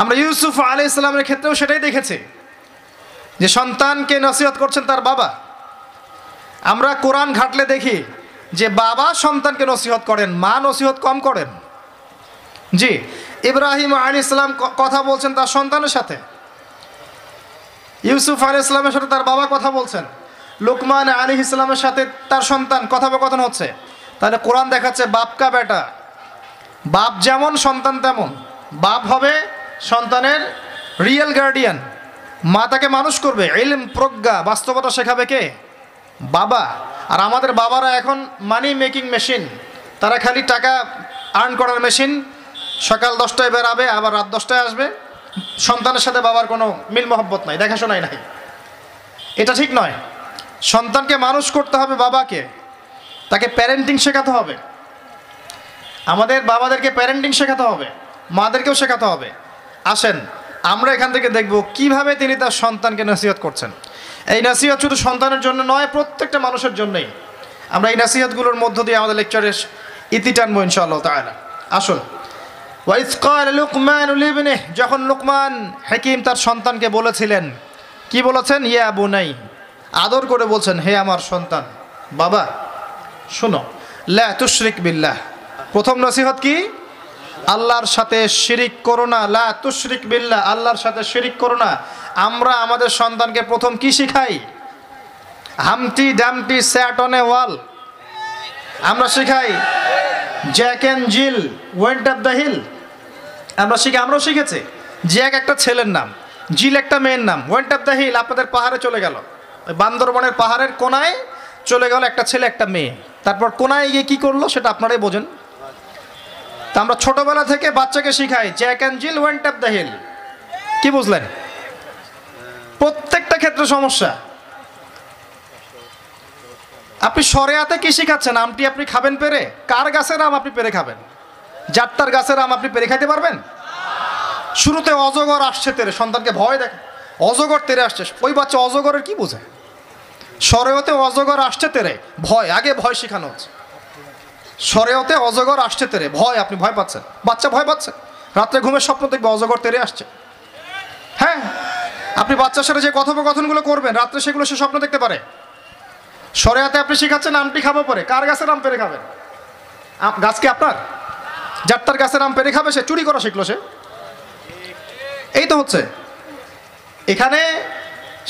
আমরা ইউসুফ আলি ইসলামের ক্ষেত্রেও সেটাই দেখেছি যে সন্তানকে নসিহত করছেন তার বাবা। আমরা কোরআন ঘাটলে দেখি যে বাবা সন্তানকে নসিহত করেন, মা নসিহত কম করেন। জি ইব্রাহিম আলী ইসলাম কথা বলছেন তার সন্তানের সাথে। ইউসুফ আলী ইসলামের সাথে তার বাবা কথা বলছেন। লুকমান আলী ইসলামের সাথে তার সন্তান কথোপকথন হচ্ছে। তাহলে কোরআন দেখাচ্ছে বাপকা বেটা? বাপ যেমন, সন্তান তেমন। বাপ হবে সন্তানের রিয়েল গার্ডিয়ান মা তাকে মানুষ করবে। এলম প্রজ্ঞা, বাস্তবতা শেখাবে কে? বাবা। আর আমাদের বাবারা এখন মানি মেকিং মেশিন তারা খালি টাকা আর্ন করার মেশিন সকাল দশটায় বেরাবে, আবার রাত দশটায় আসবে। সন্তানের সাথে বাবার কোনো মিল মহব্বত নাই, দেখাশোনাই নাই। এটা ঠিক নয়। সন্তানকে মানুষ করতে হবে বাবাকে। তাকে প্যারেন্টিং শেখাতে হবে। আমাদের বাবাদেরকে প্যারেন্টিং শেখাতে হবে, মাদেরকেও শেখাতে হবে। আসেন, আমরা এখান থেকে দেখব কীভাবে তিনি তার সন্তানকে নসিহত করছেন। এই নসিহত শুধু সন্তানের জন্য নয়, প্রত্যেকটা মানুষের জন্যই। আমরা এই নসিহতগুলোর মধ্য দিয়ে আমাদের লেকচারের ইতি টানবো ইনশাআল্লাহ তাআলা। আসুন। লুকমান যখন লুকমান হাকিম তার সন্তানকে বলেছিলেন, কি বলেছেন? ইয়া বুনাই, আদর করে বলছেন, হে আমার সন্তান, বাবা, শুনো, লা তুশরিক বিল্লাহ। প্রথম নসিহত কি? আল্লাহর সাথে শিরিক করো না, লা তুশরিক বিল্লাহ, আল্লাহর সাথে শিরিক করো না। আমরা আমাদের সন্তানকে প্রথম কি শিখাই? Humpty, Dumpty sat on a wall. আমরা শিখাই Jack and Jill, went of the hill. আমরা শিখে, আমরাও শিখেছি। জ্যাক একটা ছেলের নাম, জিল একটা মেয়ের নাম, ওয়েন্ট অফ দ্য হিল আপনাদের পাহাড়ে চলে গেল। বান্দরবনের পাহাড়ের কোনায় চলে গেল একটা ছেলে, একটা মেয়ে। তারপর কোনায় গিয়ে কী করল সেটা আপনারাই বোঝেন। তা আমরা ছোটোবেলা থেকে বাচ্চাকে শিখাই, Jack and Jill, went of the hill. কি বুঝলেন? প্রত্যেকটা ক্ষেত্রে সমস্যা। আপনি সরেয়াতে কি শিখাচ্ছেন? আমটি আপনি খাবেন পেরে? কার গাছের আম আপনি পেরে খাবেন? যাত্রার গাছের আম আপনি পেরে খাইতে পারবেন? শুরুতে অজগর আসছে তেরে, সন্তানকে ভয় দেখে। অজগর তেরে আসছে। ওই বাচ্চা অজগরের কি বোঝে? সরেওতে অজগর আসছে তেরে, ভয়, আগে ভয় শেখানো হচ্ছে। সরেওতে অজগর আসছে তেরে, ভয়, আপনি ভয় পাচ্ছেন। বাচ্চা ভয় পাচ্ছে। রাত্রে ঘুমের স্বপ্ন দেখবে অজগর তেরে আসছে। হ্যাঁ আপনি বাচ্চার সাথে যে কথোপকথনগুলো করবেন, রাত্রে সেগুলো সে স্বপ্ন দেখতে পারে। সরেয়াতে আপনি শিখাচ্ছেন, আমটি খাব পরে। কার গাছের আম পেরে খাবেন গাছ কি আপনার? যার তার গাছের আম পেরে খাবে সে? চুরি করা শিখলো সে? এই তো হচ্ছে। এখানে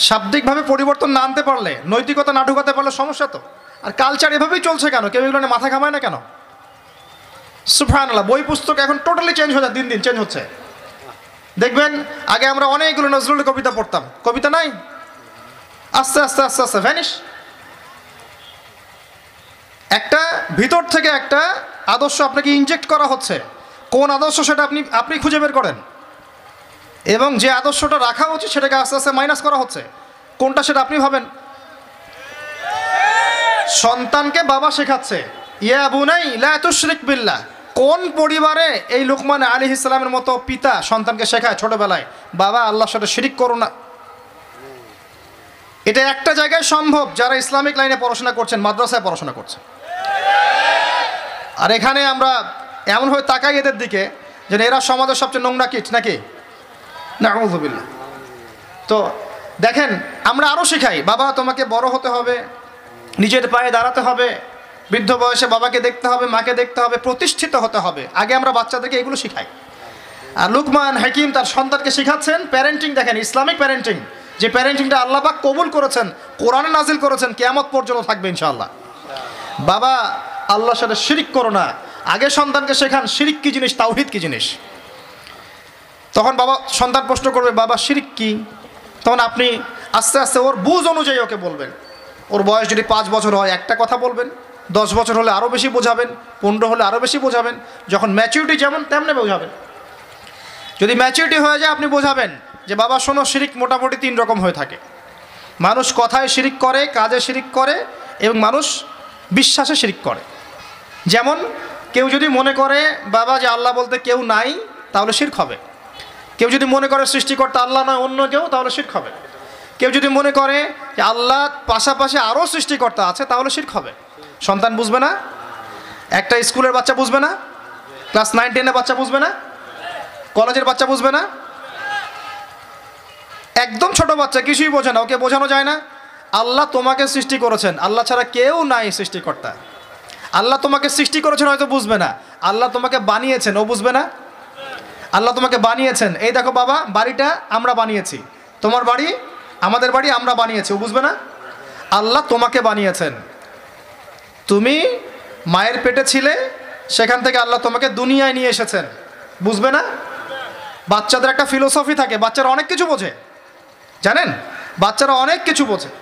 শাব্দিকভাবে পরিবর্তন না আনতে পারলে, নৈতিকতা না ঢুকাতে পারলে সমস্যা তো। আর কালচার এভাবেই চলছে কেন? কেউ এগুলো মাথা ঘামায় না কেন? সুফানাল্লাহ বই পুস্তক এখন টোটালি চেঞ্জ হয়ে যায়, দিন দিন চেঞ্জ হচ্ছে। দেখবেন, আগে আমরা অনেকগুলো নজরুল কবিতা পড়তাম। কবিতা নাই? আস্তে আস্তে আস্তে আস্তে ভ্যানিশ একটা ভিতর থেকে একটা আদর্শ আপনাকে ইনজেক্ট করা হচ্ছে। কোন আদর্শ সেটা আপনি আপনি খুঁজে বের করেন। এবং যে আদর্শটা রাখা উচিত সেটাকে আস্তে আস্তে মাইনাস করা হচ্ছে। কোনটা সেটা আপনি ভাবেন? সন্তানকে বাবা শেখাচ্ছে। ইয়া বুনাই, লা তুশরিক বিল্লাহ। কোন পরিবারে এই লোকমান আলী ইসলামের মতো পিতা সন্তানকে শেখায় ছোটবেলায়? বাবা আল্লাহর সাথে শিরিক করো না। এটা একটা জায়গায় সম্ভব যারা ইসলামিক লাইনে পড়াশোনা করছেন, মাদ্রাসায় পড়াশোনা করছেন। আর এখানে আমরা এমনভাবে তাকাই এদের দিকে, যেন এরা সমাজের সবচেয়ে নোংরা কিট, নাকি? না তো দেখেন, আমরা আরও শেখাই, বাবা তোমাকে বড় হতে হবে, নিজের পায়ে দাঁড়াতে হবে, বৃদ্ধ বয়সে বাবাকে দেখতে হবে, মাকে দেখতে হবে, প্রতিষ্ঠিত হতে হবে। আগে আমরা বাচ্চাদেরকে এগুলো শেখাই। আর লুকমান হাকিম তার সন্তানকে শেখাচ্ছেন প্যারেন্টিং দেখেন, ইসলামিক প্যারেন্টিং যে প্যারেন্টিংটা আল্লাহ পাক কবুল করেছেন, কোরআনে নাজিল করেছেন, কেয়ামত পর্যন্ত থাকবে ইনশাআল্লাহ। বাবা, আল্লাহর সাথে শিরিক করো না। আগে সন্তানকে শেখান, শিরিক কি জিনিস, তাওহিদ কি জিনিস? তখন বাবা সন্তান প্রশ্ন করবে, বাবা, শিরিক কি? তখন আপনি আস্তে আস্তে ওর বুঝ অনুযায়ী ওকে বলবেন। ওর বয়স যদি পাঁচ বছর হয়, একটা কথা বলবেন। দশ বছর হলে আরও বেশি বোঝাবেন, পনেরো হলে আরও বেশি বোঝাবেন। যখন ম্যাচিউরিটি যেমন তেমনি বোঝাবেন। যদি ম্যাচিউরিটি হয়ে যায়, আপনি বোঝাবেন যে, বাবা, শোনো, শিরিক মোটামুটি তিন রকম হয়ে থাকে। মানুষ কথায় শিরিক করে, কাজে শিরিক করে এবং মানুষ বিশ্বাসে শিরিক করে। যেমন কেউ যদি মনে করে, বাবা, যে আল্লাহ বলতে কেউ নাই, তাহলে শির্ক হবে। কেউ যদি মনে করে সৃষ্টিকর্তা আল্লাহ নয়, অন্য কেউ, তাহলে শির্ক হবে। কেউ যদি মনে করে যে আল্লাহ পাশাপাশি আরও সৃষ্টিকর্তা আছে, তাহলে শির্ক হবে। সন্তান বুঝবে না? একটা স্কুলের বাচ্চা বুঝবে না? ক্লাস নাইন, টেনের বাচ্চা বুঝবে না? কলেজের বাচ্চা বুঝবে না? একদম ছোট বাচ্চা, কিছুই বোঝে না, ওকে বোঝানো যায় না। আল্লাহ তোমাকে সৃষ্টি করেছেন। আল্লাহ ছাড়া কেউ নাই সৃষ্টিকর্তা। আল্লাহ তোমাকে সৃষ্টি করেছেন হয়তো বুঝবে না। আল্লাহ তোমাকে বানিয়েছেন, ও বুঝবে না? আল্লাহ তোমাকে বানিয়েছেন। এই দেখো বাবা, বাড়িটা আমরা বানিয়েছি। তোমার বাড়ি? আমাদের বাড়ি আমরা বানিয়েছি, ও বুঝবে না? আল্লাহ তোমাকে বানিয়েছেন। তুমি মায়ের পেটে ছিলে, সেখান থেকে আল্লাহ তোমাকে দুনিয়ায় নিয়ে এসেছেন। বুঝবে না? বাচ্চাদের একটা ফিলোসফি থাকে, বাচ্চারা অনেক কিছু বোঝে। জানেন? বাচ্চারা অনেক কিছু বোঝে।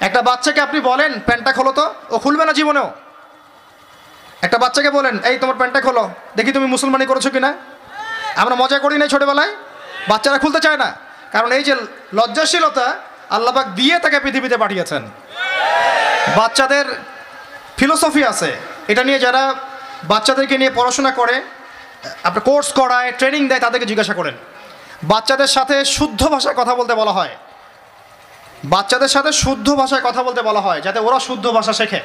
একটা বাচ্চাকে আপনি বলেন, প্যান্টটা খোলো তো। ও খুলবে না জীবনেও? একটা বাচ্চাকে বলেন, এই, তোমার প্যান্টটা খোলো। দেখি তুমি মুসলমানি করেছ কিনা? আমরা মজা করি নাই ছোটোবেলায়? বাচ্চারা খুলতে চায় না। কারণ এই যে লজ্জাশীলতা আল্লাপাক দিয়ে তাকে পৃথিবীতে পাঠিয়েছেন। বাচ্চাদের ফিলোসফি আছে। এটা নিয়ে যারা বাচ্চাদেরকে নিয়ে পড়াশোনা করে, আপনার কোর্স করায়, ট্রেনিং দেয়, তাদেরকে জিজ্ঞাসা করেন। বাচ্চাদের সাথে শুদ্ধ ভাষায় কথা বলতে বলা হয়। বাচ্চাদের সাথে শুদ্ধ ভাষায় কথা বলতে বলা হয়, যাতে ওরা শুদ্ধ ভাষা শেখে।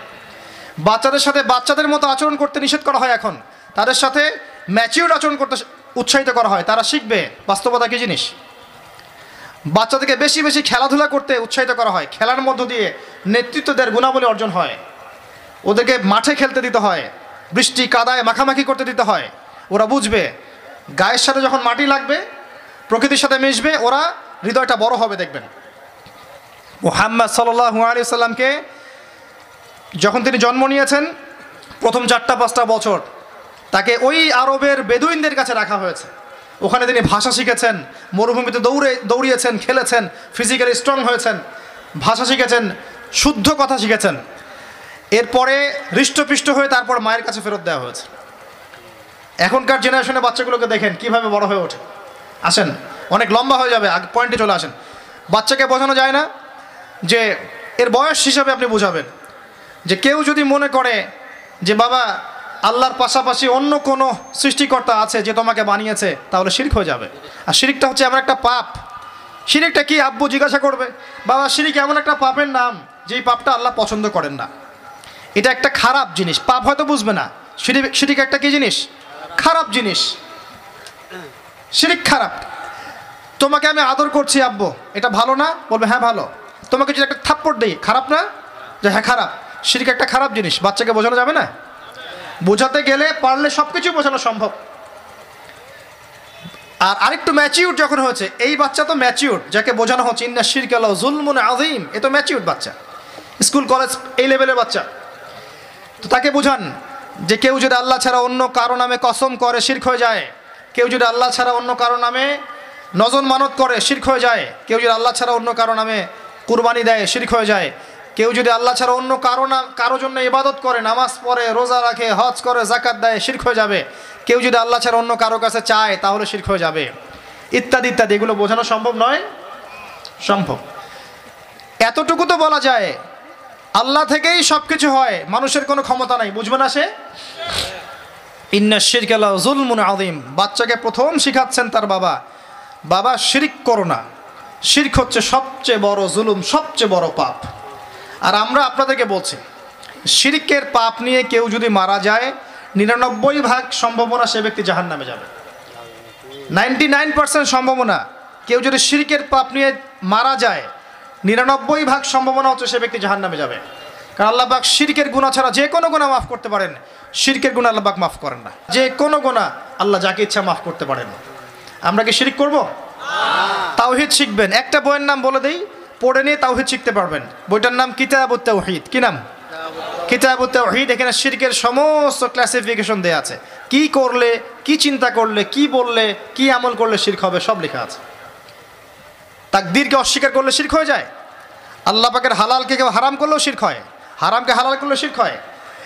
বাচ্চাদের সাথে বাচ্চাদের মতো আচরণ করতে নিষেধ করা হয় এখন। তাদের সাথে ম্যাচিউর আচরণ করতে উৎসাহিত করা হয়, তারা শিখবে বাস্তবতা কী জিনিস। বাচ্চাদেরকে বেশি বেশি খেলাধুলা করতে উৎসাহিত করা হয়, খেলার মধ্য দিয়ে নেতৃত্বদের গুণাবলী অর্জন হয়। ওদেরকে মাঠে খেলতে দিতে হয়, বৃষ্টি, কাদায় মাখামাখি করতে দিতে হয়। ওরা বুঝবে, গায়ের সাথে যখন মাটি লাগবে, প্রকৃতির সাথে মিশবে, ওরা হৃদয়টা বড় হবে, দেখবেন। মোহাম্মদ সাল্লাহ আলি সাল্লামকে যখন তিনি জন্ম নিয়েছেন, প্রথম চারটা পাঁচটা বছর, তাকে ওই আরবের বেদুইনদের কাছে রাখা হয়েছে। ওখানে তিনি ভাষা শিখেছেন, মরুভূমিতে দৌড়ে, দৌড়িয়েছেন, খেলেছেন ফিজিক্যালি স্ট্রং হয়েছেন, ভাষা শিখেছেন, শুদ্ধ কথা শিখেছেন। এরপরে হৃষ্টপৃষ্ট হয়ে তারপর মায়ের কাছে ফেরত দেওয়া হয়েছে। এখনকার জেনারেশনের বাচ্চাগুলোকে দেখেন, কীভাবে বড় হয়ে ওঠে। আসেন, অনেক লম্বা হয়ে যাবে পয়েন্টে চলে আসেন। বাচ্চাকে বোঝানো যায় না যে এর বয়স হিসাবে আপনি বোঝাবেন। যে কেউ যদি মনে করে যে, বাবা, আল্লাহর পাশাপাশি অন্য কোনো সৃষ্টিকর্তা আছে যে তোমাকে বানিয়েছে, তাহলে শিরিক হয়ে যাবে। আর শিরিকটা হচ্ছে এমন একটা পাপ। শিরিকটা কি আব্বু জিজ্ঞাসা করবে, বাবা, শিরিক এমন একটা পাপের নাম যেই পাপটা আল্লাহ পছন্দ করেন না। এটা একটা খারাপ জিনিস। পাপ হয়তো বুঝবে না। শিরিক শিরিক একটা কি জিনিস? খারাপ জিনিস। শিরিক খারাপ। তোমাকে আমি আদর করছি, আব্বু। এটা ভালো না? বলবে হ্যাঁ ভালো। তোমাকে যদি একটা থাপ্পড় দিই, খারাপ না? যে হ্যাঁ খারাপ। শিরিক একটা খারাপ জিনিস, বাচ্চাকে বোঝানো যাবে না? বোঝাতে গেলে পারলে সব কিছু বোঝানো সম্ভব। আর আরেকটু ম্যাচিউর যখন হয়েছে, এই বাচ্চা তো ম্যাচিউর, যাকে বোঝানো হচ্ছে, ইন্না শিরক আল্লাহ জুলমুন আজিম এ তো ম্যাচিউর বাচ্চা। স্কুল, কলেজ, এই লেভেলের বাচ্চা। তো তাকে বোঝান যে কেউ যদি আল্লাহ ছাড়া অন্য কারও নামে কসম করে শির্ক হয়ে যায়, কেউ যদি আল্লাহ ছাড়া অন্য কারও নামে নজন মানত করে শির্ক হয়ে যায়, কেউ যদি আল্লাহ ছাড়া অন্য কারও নামে কুরবানি দেয়, শির্ক হয়ে যায়। কেউ যদি আল্লাহ ছাড়া অন্য কারও না কারও জন্য ইবাদত করে, নামাজ পড়ে, রোজা রাখে, হজ করে জাকাত দেয়, শির্ক হয়ে যাবে। কেউ যদি আল্লাহ ছাড়া অন্য কারও কাছে চায়, তাহলে শির্ক হয়ে যাবে। ইত্যাদি ইত্যাদি, এগুলো বোঝানো সম্ভব নয়? সম্ভব। এতটুকু তো বলা যায়, আল্লাহ থেকেই সব কিছু হয়, মানুষের কোনো ক্ষমতা নাই, বুঝবে না সে? ইন্না শিরকালা জুলমুন আদিম বাচ্চাকে প্রথম শিখাচ্ছেন তার বাবা। বাবা, শিরিক করো না। শির্ক হচ্ছে সবচেয়ে বড় জুলুম, সবচেয়ে বড় পাপ। আর আমরা আপনাদেরকে বলছি, শিরিকের পাপ নিয়ে কেউ যদি মারা যায়, নিরানব্বই ভাগ সম্ভাবনা সে ব্যক্তি জাহান নামে যাবে। নাইনটি নাইন পার্সেন্ট সম্ভাবনা, কেউ যদি শিরিকের পাপ নিয়ে মারা যায়, নিরানব্বই ভাগ সম্ভাবনা হচ্ছে সে ব্যক্তি জাহান নামে যাবে। কারণ আল্লাহবাক শিরকের গুণা ছাড়া যে কোনো গুণা মাফ করতে পারেন। শিরকের গুণা আল্লাহবাক মাফ করেন না। যে কোনো গুণা আল্লাহ যাকে ইচ্ছা মাফ করতে পারেন। আমরা কি শিরিক করব? তাওহিদ শিখবেন। একটা বইয়ের নাম বলে দেই, পড়ে নিয়ে তাওহিদ শিখতে পারবেন। বইটার নাম কিতাবুত তাওহিদ। কি নাম? কিতাবুত তাওহিদ। এখানে শিরকের সমস্ত ক্লাসিফিকেশন দেয়া আছে। কি করলে, কি চিন্তা করলে, কি বললে, কি আমল করলে শিরক হবে, সব লেখা আছে। তাকদীরকে অস্বীকার করলে শিরক হয়ে যায়। আল্লাহ পাকের হালালকে কেউ হারাম করলেও শিরক হয়। হারামকে হালাল করলেও শিরক হয়।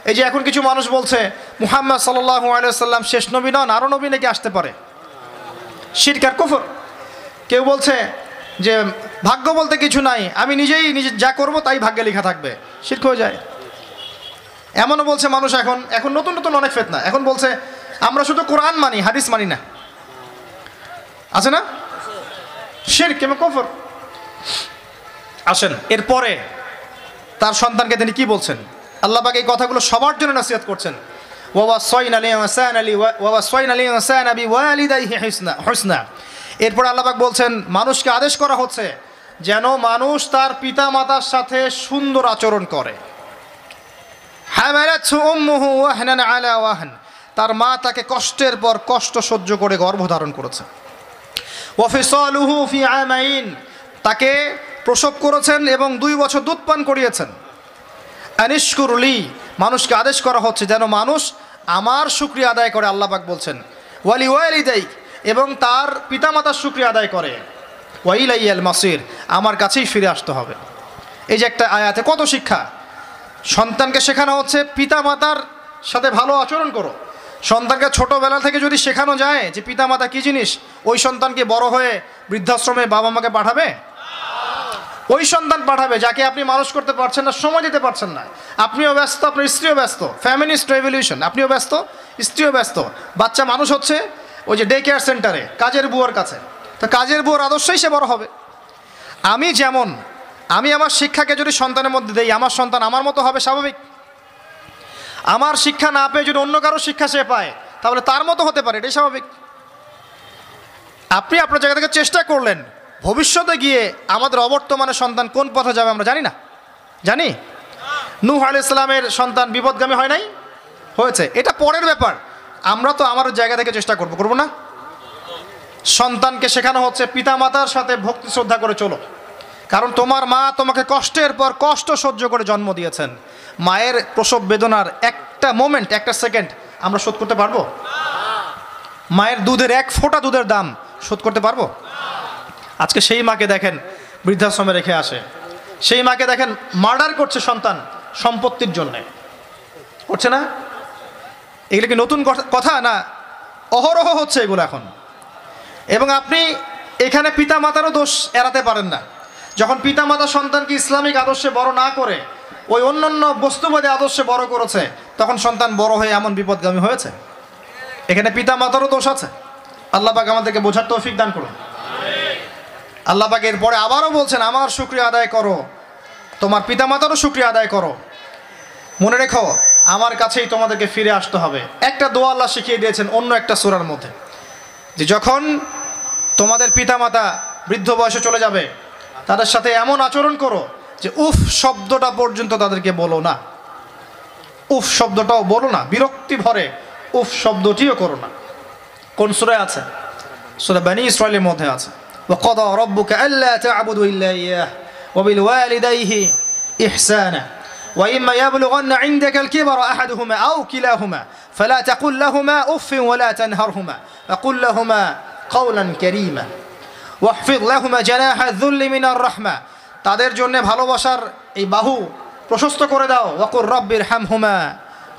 এই যে এখন কিছু মানুষ বলছে, মুহাম্মদ সাল্লাল্লাহু আলাইহি সাল্লাম শেষ নবী নন আরও নবী নাকি আসতে পারে। শিরক আর কুফর। কেউ বলছে যে, ভাগ্য বলতে কিছু নাই, আমি নিজেই নিজে যা করব তাই ভাগ্যে লেখা থাকবে। শিরক হয়ে যায়। এমনও বলছে মানুষ এখন এখন নতুন নতুন অনেক ফেতনা। এখন বলছে, আমরা শুধু কোরআন মানি, হাদিস মানি না। আছে না? শিরক এবং কফর। আসেন, এরপরে তার সন্তানকে তিনি কি বলছেন? আল্লাহ পাক এই কথাগুলো সবার জন্য নসিহত করছেন। ওয়াবা সয়ন আলী হাসান আলী ওয়াবা সয়ন আলী হাসান আবি ওয়ালিদাইহি হুসনা হুসনা। এরপর আল্লাহ পাক বলছেন, মানুষকে আদেশ করা হচ্ছে যেন মানুষ তার পিতা মাতার সাথে সুন্দর আচরণ করে। তার মা তাকে কষ্টের পর কষ্ট সহ্য করে গর্ভধারণ করেছে। তাকে প্রসব করেছেন এবং দুই বছর দুধ পান করিয়েছেন। আনিশকুরলি মানুষকে আদেশ করা হচ্ছে যেন মানুষ আমার শুক্রিয়া আদায় করে, আল্লাপাক বলছেন। ওয়ালি ওয়ালি দেই এবং তার পিতামাতার শুক্রিয়া আদায় করে। ওয়াইলাইয়াল মাসির, আমার কাছেই ফিরে আসতে হবে। এই যে একটা আয়াতে কত শিক্ষা। সন্তানকে শেখানো হচ্ছে, পিতামাতার সাথে ভালো আচরণ করো। সন্তানকে ছোটোবেলা থেকে যদি শেখানো যায় যে পিতামাতা কী জিনিস, ওই সন্তানকে বড় হয়ে বৃদ্ধাশ্রমে বাবা মাকে পাঠাবে? ওই সন্তান পাঠাবে, যাকে আপনি মানুষ করতে পারছেন না, সময় দিতে পারছেন না। আপনিও ব্যস্ত, আপনার স্ত্রীও ব্যস্ত। ফ্যামিলিস্ট রেভলিউশন, আপনিও ব্যস্ত, স্ত্রীও ব্যস্ত। বাচ্চা মানুষ হচ্ছে ওই যে ডে কেয়ার সেন্টারে কাজের বুয়ার কাছে। তো কাজের বুয়ার আদর্শই সে বড় হবে। আমি যেমন, আমি আমার শিক্ষাকে যদি সন্তানের মধ্যে দেই, আমার সন্তান আমার মতো হবে স্বাভাবিক। আমার শিক্ষা না পেয়ে যদি অন্য কারও শিক্ষা সে পায়, তাহলে তার মতো হতে পারে, এটাই স্বাভাবিক। আপনি আপনার জায়গা থেকে চেষ্টা করলেন, ভবিষ্যতে গিয়ে আমাদের অবর্তমানে সন্তান কোন পথে যাবে আমরা জানি না। জানি? নূহ আলি ইসলামের সন্তান বিপদগামী হয় নাই? হয়েছে। এটা পরের ব্যাপার। আমরা তো আমার জায়গা থেকে চেষ্টা করব করব না? সন্তানকে শেখানো হচ্ছে, পিতামাতার সাথে ভক্তি শ্রদ্ধা করে চলো। কারণ তোমার মা তোমাকে কষ্টের পর কষ্ট সহ্য করে জন্ম দিয়েছেন। মায়ের প্রসব বেদনার একটা মোমেন্ট একটা সেকেন্ড আমরা শোধ করতে পারব? মায়ের দুধের এক ফোঁটা দুধের দাম শোধ করতে পারব? আজকে সেই মাকে দেখেন, বৃদ্ধাশ্রমে রেখে আসে। সেই মাকে দেখেন, মার্ডার করছে সন্তান সম্পত্তির জন্যে। করছে না? এগুলো কি নতুন কথা না? অহরহ হচ্ছে এগুলো এখন। এবং আপনি এখানে পিতা মাতারও দোষ এড়াতে পারেন না। যখন পিতা মাতা সন্তানকে ইসলামিক আদর্শে বড় না করে, ওই অন্যান্য বস্তুবাদী আদর্শে বড় করেছে, তখন সন্তান বড় হয়ে এমন বিপদগামী হয়েছে? এখানে পিতা মাতারও দোষ আছে। আল্লাহ পাক আমাদেরকে বোঝার তৌফিক দান করুন। আল্লাহ পাক এরপরে আবারও বলছেন, আমার শুক্রিয়া আদায় করো। তোমার পিতামাতারও শুক্রিয়া আদায় করো। মনে রেখো আমার কাছেই তোমাদেরকে ফিরে আসতে হবে একটা দোয়া আল্লাহ শিখিয়ে দিয়েছেন অন্য একটা সুরার মধ্যে যে যখন তোমাদের পিতামাতা বৃদ্ধ বয়সে চলে যাবে তাদের সাথে এমন আচরণ করো যে উফ শব্দটা পর্যন্ত তাদেরকে বলো না উফ শব্দটাও বলো না বিরক্তি ভরে উফ শব্দটিও করো না কোন সুরায় আছে সুরা বানি ইসরায়েলের মধ্যে আছে وقضى ربك ألا تعبدوا إلا إياه وبالوالديه إحسانا وإما يبلغن عندك الكبر أحدهما أو كلاهما فلا تقل لهما أف ولا تنهرهما وقل لهما قولا كريما واحفظ لهما جناح الذل من الرحمة তাদের জন্য ভালোবাসার এই বাহু প্রশস্ত করে দাও ওয়াকুর রব্বির হামহুমা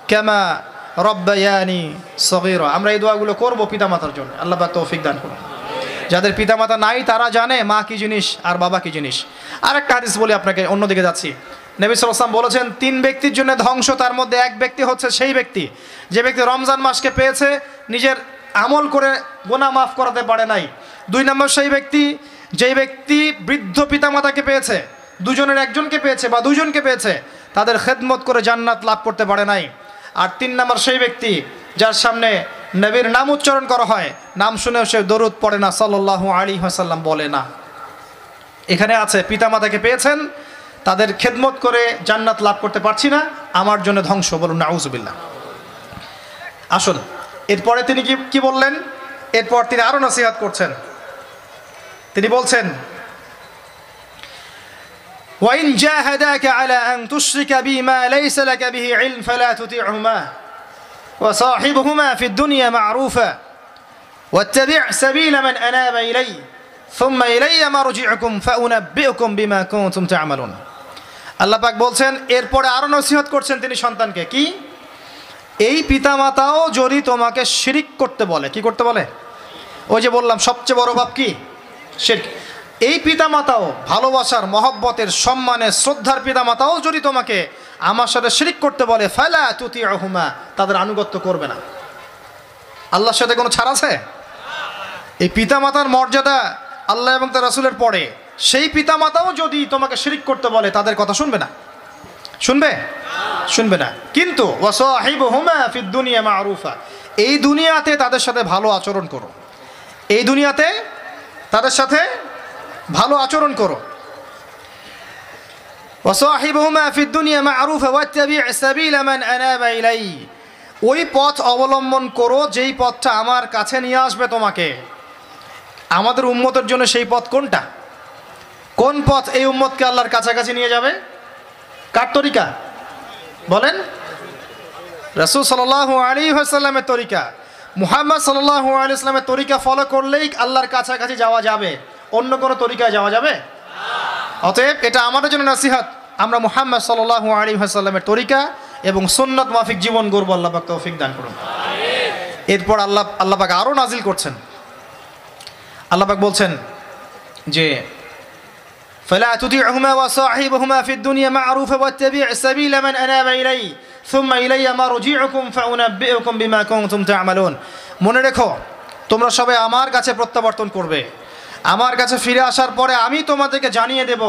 কেমা রব্বায়ানি সগীর আমরা এই দোয়াগুলো করবো পিতামাতার জন্য আল্লাহ পাক তৌফিক দান করুন যাদের পিতামাতা নাই তারা জানে মা কি জিনিস আর বাবা কি জিনিস আরেকটা হাদিস বলি আপনাকে অন্যদিকে যাচ্ছি নবী সালাম বলেছেন, তিন ব্যক্তির জন্য ধ্বংস, তার মধ্যে এক ব্যক্তি হচ্ছে সেই ব্যক্তি। যে ব্যক্তি রমজান মাসকে পেয়েছে, নিজের আমল করে গোনা মাফ করাতে পারে নাই। দুই নম্বর সেই ব্যক্তি, যেই ব্যক্তি বৃদ্ধ পিতামাতাকে পেয়েছে, দুজনের একজনকে পেয়েছে বা দুজনকে পেয়েছে, তাদের খেদমত করে জান্নাত লাভ করতে পারে নাই। আর তিন নম্বর সেই ব্যক্তি, যার সামনে নবীর নাম উচ্চারণ করা হয়, নাম শুনেও সে দরুদ পড়ে না সাল্লাহ আলী হাসাল্লাম বলে না। এখানে আছে, পিতামাতাকে পেয়েছেন তাদের খেদমত করে জান্নাত লাভ করতে পারছি না আমার জন্য ধ্বংস বলুন নাউজুবিল্লাহ আসুন এরপরে তিনি কি কি বললেন এরপর তিনি আরও নসিহাত করছেন তিনি বলছেন وإن جاهداك على أن تشرك بي ما ليس لك به علم فلا تطيعهما وصاحبهما في الدنيا معروفا واتبع سبيل من أناب إلي ثم إلي مرجعكم فأنبئكم بما كنتم تعملون আল্লাহ পাক বলছেন, এরপরে আরও নসিহত করছেন তিনি সন্তানকে। কি? এই পিতামাতাও যদি তোমাকে শিরিক করতে বলে। কি করতে বলে? ওই যে বললাম, সবচেয়ে বড় বাপ কি? শিরক। এই পিতামাতাও ভালোবাসার, মহব্বতের, সম্মানের, শ্রদ্ধার পিতামাতাও যদি তোমাকে আমার সাথে শিরিক করতে বলে, ফালা তুতি হুমা তাদের আনুগত্য করবে না। আল্লাহর সাথে কোনো ছাড় আছে? এই পিতামাতার মর্যাদা আল্লাহ এবং তার রাসুলের পরে। সেই পিতামাতাও যদি তোমাকে শিরিক করতে বলে তাদের কথা শুনবে না শুনবে শুনবে না কিন্তু দুনিয়া মারুফা এই দুনিয়াতে তাদের সাথে ভালো আচরণ করো এই দুনিয়াতে তাদের সাথে ভালো আচরণ করো وصاحبهما في الدنيا معروفا واتبع سبيل من أناب إلي ওই পথ অবলম্বন করো যেই পথটা আমার কাছে নিয়ে আসবে তোমাকে আমাদের উম্মতের জন্য সেই পথ কোনটা কোন পথ এই উম্মতকে আল্লাহর কাছাকাছি নিয়ে যাবে? কার তরিকা? বলেন। রসুল সাল আলী হাসাল্লামের তরিকা। মুহাম্মদ সাল্লাহ আলী তরিকা ফলো করলেই আল্লাহর কাছাকাছি যাওয়া যাবে। অন্য কোনো তরিকায় যাওয়া যাবে? অতএব এটা আমাদের জন্য নসিহাত। আমরা মুহাম্মদ সাল্লাহ আলী হাসাল্লামের তরিকা এবং সুন্নত মাফিক জীবন গর্ব আল্লাপাক তৌফিক দান করুন। এরপর আল্লাহ আল্লাপাক আরও নাজিল করছেন। আল্লাপাক বলছেন যে فلا تطيعهما وصاحبهما في الدنيا معروفا واتبع سبيل من أناب إلي ثم إلي مرجعكم فأنبئكم بما كنتم تعملون মনে রেখো তোমরা সবাই আমার কাছে প্রত্যাবর্তন করবে আমার কাছে ফিরে আসার পরে আমি তোমাদেরকে জানিয়ে দেব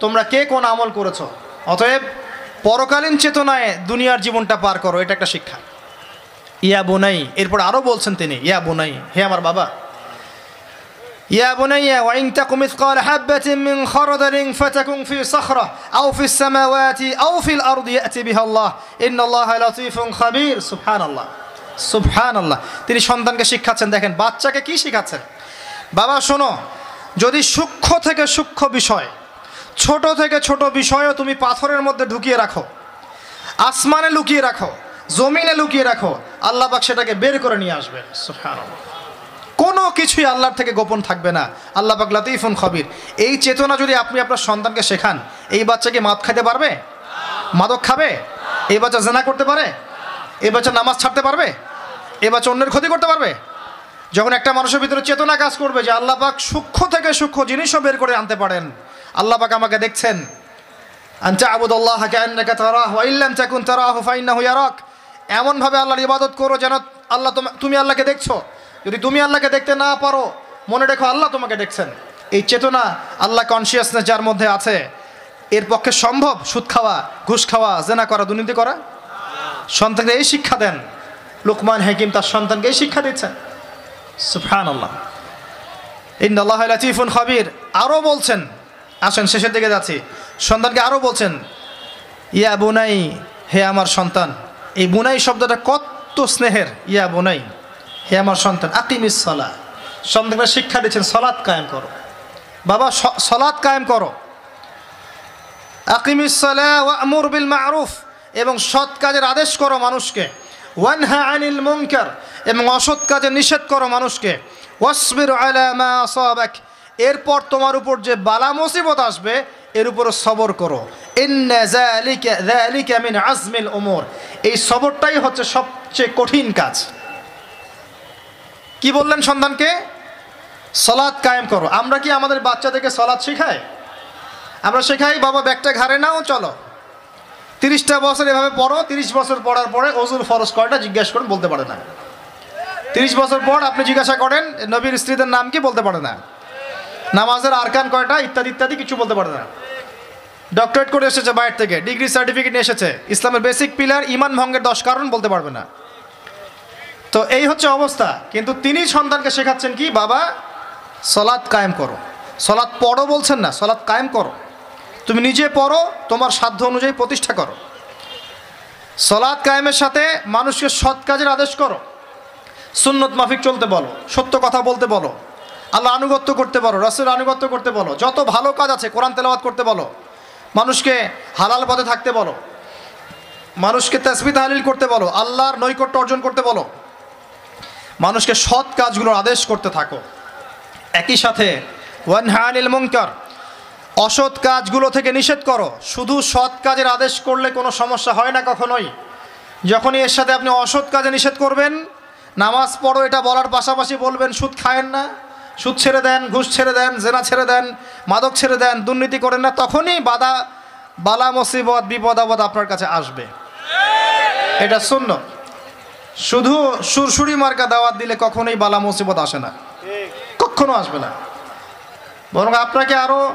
তোমরা কে কোন আমল করেছো অতএব পরকালীন চেতনায় দুনিয়ার জীবনটা পার করো এটা একটা শিক্ষা ইয়া বোনাই এরপর আরও বলছেন তিনি ইয়া বোনাই হে আমার বাবা يا بني وإن تك مثقال حبة من خردل فتكن في صخرة أو في السماوات أو في الأرض يأتي بها الله إن الله لطيف خبير سبحان الله সুবহান আল্লাহ তিনি সন্তানকে শিক্ষাচ্ছেন দেখেন বাচ্চাকে কি শিখাচ্ছেন বাবা শোনো যদি সূক্ষ্ম থেকে সূক্ষ্ম বিষয় ছোট থেকে ছোট বিষয়ও তুমি পাথরের মধ্যে ঢুকিয়ে রাখো আসমানে লুকিয়ে রাখো জমিনে লুকিয়ে রাখো আল্লাহ পাক সেটাকে বের করে নিয়ে আসবে সুবহান আল্লাহ কোনো কিছুই আল্লাহর থেকে গোপন থাকবে না। আল্লাহ পাক লাতিফুন খবির। এই চেতনা যদি আপনি আপনার সন্তানকে শেখান, এই বাচ্চাকে মাদ খাইতে পারবে? মাদক খাবে? এই বাচ্চা জেনা করতে পারে? এই বাচ্চা নামাজ ছাড়তে পারবে? এ বাচ্চা অন্যের ক্ষতি করতে পারবে? যখন একটা মানুষের ভিতরে চেতনা কাজ করবে যে আল্লাহ পাক সূক্ষ্ম থেকে সূক্ষ্ম জিনিসও বের করে আনতে পারেন, আল্লাহ পাক আমাকে দেখছেন। এমনভাবে আল্লাহর ইবাদত করো যেন আল্লাহ তুমি আল্লাহকে দেখছ। যদি তুমি আল্লাহকে দেখতে না পারো, মনে রেখো আল্লাহ তোমাকে দেখছেন। এই চেতনা আল্লাহ কনসিয়াসনেস যার মধ্যে আছে, এর পক্ষে সম্ভব সুদ খাওয়া, ঘুষ খাওয়া, জেনা করা, দুর্নীতি করা? সন্তানকে এই শিক্ষা দেন। লুকমান হাকিম তার সন্তানকে এই শিক্ষা দিচ্ছেন। সুফান আল্লাহ ইন্দাল্লাহ লাতিফুন খবির। আরও বলছেন, আসেন শেষের দিকে যাচ্ছি। সন্তানকে আরও বলছেন, ইয়া বুনাই, হে আমার সন্তান। এই বুনাই শব্দটা কত স্নেহের, ইয়া বুনাই। হে আমার সন্তান, আকিমিস সলা সন্তানকে শিক্ষা দিচ্ছেন সলাৎ কায়েম করো। বাবা সলাৎ কায়েম করো। আকিমিস সলা ওয়ামুর বিল মারুফ এবং সৎ কাজের আদেশ করো মানুষকে। ওয়ানহা আনিল মুনকার এবং অসৎ কাজে নিষেধ করো মানুষকে। ওয়াসবির আলা মা এরপর তোমার উপর যে বালা মুসিবত আসবে, এর উপর সবর করো। মিন আজমিল ওমর এই সবরটাই হচ্ছে সবচেয়ে কঠিন কাজ। কি বললেন সন্তানকে? সলাদ কায়েম করো। আমরা কি আমাদের বাচ্চাদেরকে সলাদ শেখাই? আমরা শেখাই, বাবা, ব্যাগটা ঘাড়ে নাও, চলো। তিরিশটা বছর এভাবে পড়ো, তিরিশ বছর পড়ার পরে অজুর ফরজ কয়টা জিজ্ঞাসা করেন, বলতে পারে না। তিরিশ বছর পর আপনি জিজ্ঞাসা করেন, নবীর স্ত্রীদের নাম কি, বলতে পারে না। নামাজের আরকান কয়টা, ইত্যাদি ইত্যাদি, কিছু বলতে পারে না। ডক্টরেট করে এসেছে বাইরে থেকে, ডিগ্রি সার্টিফিকেট নিয়ে এসেছে। ইসলামের বেসিক পিলার, ইমান ভঙ্গের দশ কারণ বলতে পারবে না। তো এই হচ্ছে অবস্থা। কিন্তু তিনি সন্তানকে শেখাচ্ছেন কি, বাবা, সলাৎ কায়েম করো। সলাৎ পড়ো বলছেন না, সলাৎ কায়েম করো। তুমি নিজে পড়ো, তোমার সাধ্য অনুযায়ী প্রতিষ্ঠা করো। সলাৎ কায়েমের সাথে মানুষকে সৎ কাজের আদেশ করো। সুন্নত মাফিক চলতে বলো, সত্য কথা বলতে বলো, আল্লাহ আনুগত্য করতে বলো রসের আনুগত্য করতে বলো, যত ভালো কাজ আছে, কোরআন তেলাওয়াত করতে বলো, মানুষকে হালাল পথে থাকতে বলো, মানুষকে তসবি তাহলিল করতে বলো, আল্লাহর নৈকট্য অর্জন করতে বলো মানুষকে সৎ কাজগুলোর আদেশ করতে থাকো। একই সাথে ওয়ান হ্যানিল মুঙ্কার অসৎ কাজগুলো থেকে নিষেধ করো। শুধু সৎ কাজের আদেশ করলে কোনো সমস্যা হয় না কখনোই। যখনই এর সাথে আপনি অসৎ কাজে নিষেধ করবেন, নামাজ পড়ো, এটা বলার পাশাপাশি বলবেন, সুদ খায়েন না। সুদ ছেড়ে দেন, ঘুষ ছেড়ে দেন, জেনা ছেড়ে দেন, মাদক ছেড়ে দেন, দুর্নীতি করেন না, তখনই বাধা, বালা, মুসিবত, বিপদ, আপদ আপনার কাছে আসবে। এটা শূন্য শুধু সুরসুরি মার্কা দাওয়াত দিলে কখনোই বালা মুসিবত আসে না। কখনো আসবে না। বরং আপনাকে আরও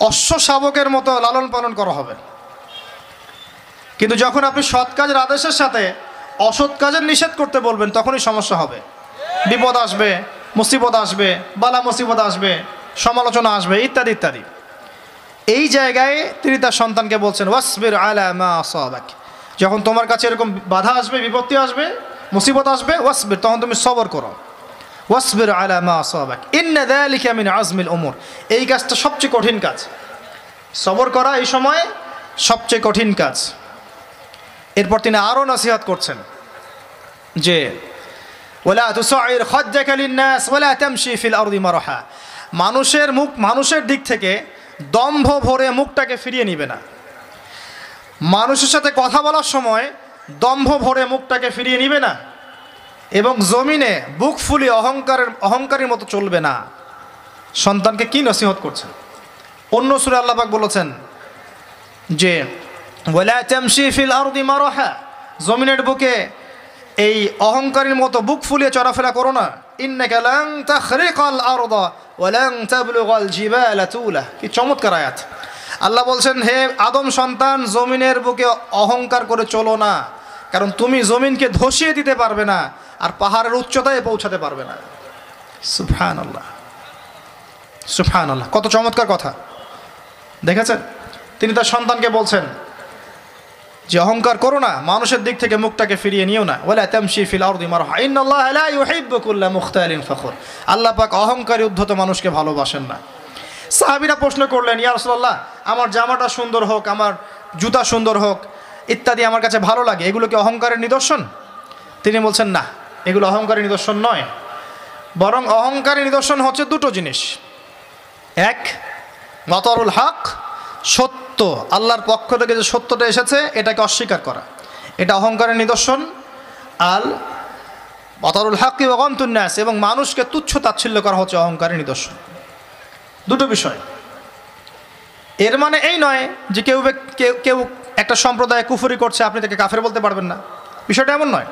অশ্ব শাবকের মতো লালন পালন করা হবে। কিন্তু যখন আপনি সৎ কাজের আদেশের সাথে অসৎ কাজের নিষেধ করতে বলবেন তখনই সমস্যা হবে। বিপদ আসবে মুসিবত আসবে বালা মুসিবত আসবে সমালোচনা আসবে ইত্যাদি ইত্যাদি। এই জায়গায় তিনি তার সন্তানকে বলছেন ওয়াসবির আলা মা সাবাক যখন তোমার কাছে এরকম বাধা আসবে, বিপত্তি আসবে, মুসিবত আসবে, ওয়াসবির, তখন তুমি সবর করো। ওয়াসবির আলা মা সাবাক ইন্না যালিকা মিন আজমিল ওমর এই কাজটা সবচেয়ে কঠিন কাজ। সবর করা এই সময় সবচেয়ে কঠিন কাজ। এরপর তিনি আরও নসিহাত করছেন যে ওলা তুসাইর খজ্জাকা লিন্নাস ওলা তামশি ফিল আরদি মারহা। মানুষের মুখ, মানুষের দিক থেকে দম্ভ ভরে মুখটাকে ফিরিয়ে নিবে না। মানুষের সাথে কথা বলার সময় দম্ভ ভরে মুখটাকে ফিরিয়ে নিবে না এবং জমিনে বুক ফুলি অহংকারের অহংকারের মতো চলবে না। সন্তানকে কি নসিহত করছেন? অন্য সুরে আল্লাপাক বলেছেন যে জমিনের বুকে এই অহংকারের মতো বুক ফুলিয়ে চলাফেরা করো না। কি চমৎকার আয়াত। আল্লাহ বলছেন, হে আদম সন্তান, জমিনের বুকে অহংকার করে চলো না। কারণ তুমি জমিনকে ধসিয়ে দিতে পারবে না আর পাহাড়ের উচ্চতায় পৌঁছাতে পারবে না। সুফহান আল্লাহ সুফহান আল্লাহ কত চমৎকার কথা। দেখেছেন? তিনি তার সন্তানকে বলছেন, যে অহংকার করো না, মানুষের দিক থেকে মুখটাকে ফিরিয়ে নিও না। ওলা তামশি ফিল আরদি ফখর। আল্লাহ পাক অহংকারী উদ্ধত মানুষকে ভালোবাসেন না। সাহাবীরা প্রশ্ন করলেন, ইয়া রাসূলুল্লাহ, আমার জামাটা সুন্দর হোক, আমার জুতা সুন্দর হোক, ইত্যাদি আমার কাছে ভালো লাগে, এগুলো কি অহংকারের নিদর্শন? তিনি বলছেন, না, এগুলো অহংকারের নিদর্শন নয়। বরং অহংকারের নিদর্শন হচ্ছে দুটো জিনিস। এক, মতরুল হক, সত্য, আল্লাহর পক্ষ থেকে যে সত্যটা এসেছে, এটাকে অস্বীকার করা। এটা অহংকারের নিদর্শন। আল, মতরুল হক এবং মানুষকে তুচ্ছ তাচ্ছিল্য করা হচ্ছে অহংকারের নিদর্শন। দুটো বিষয়। এর মানে এই নয় যে কেউ কেউ একটা সম্প্রদায় কুফুরি করছে, আপনি তাকে কাফের বলতে পারবেন না। বিষয়টা এমন নয়।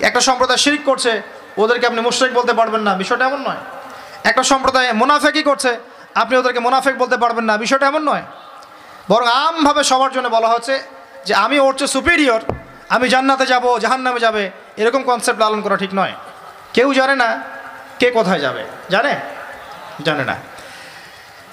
একটা সম্প্রদায় শিরিক করছে, ওদেরকে আপনি মুশরিক বলতে পারবেন না। বিষয়টা এমন নয়। একটা সম্প্রদায় মোনাফেকি করছে, আপনি ওদেরকে মোনাফেক বলতে পারবেন না। বিষয়টা এমন নয়। বরং আমভাবে সবার জন্য বলা হচ্ছে যে, আমি ওর চেয়ে সুপিরিয়র আমি জান্নাতে যাব, জাহান্নামে যাবে, এরকম কনসেপ্ট লালন করা ঠিক নয়। কেউ জানে না কে কোথায় যাবে। জানে? জানে না।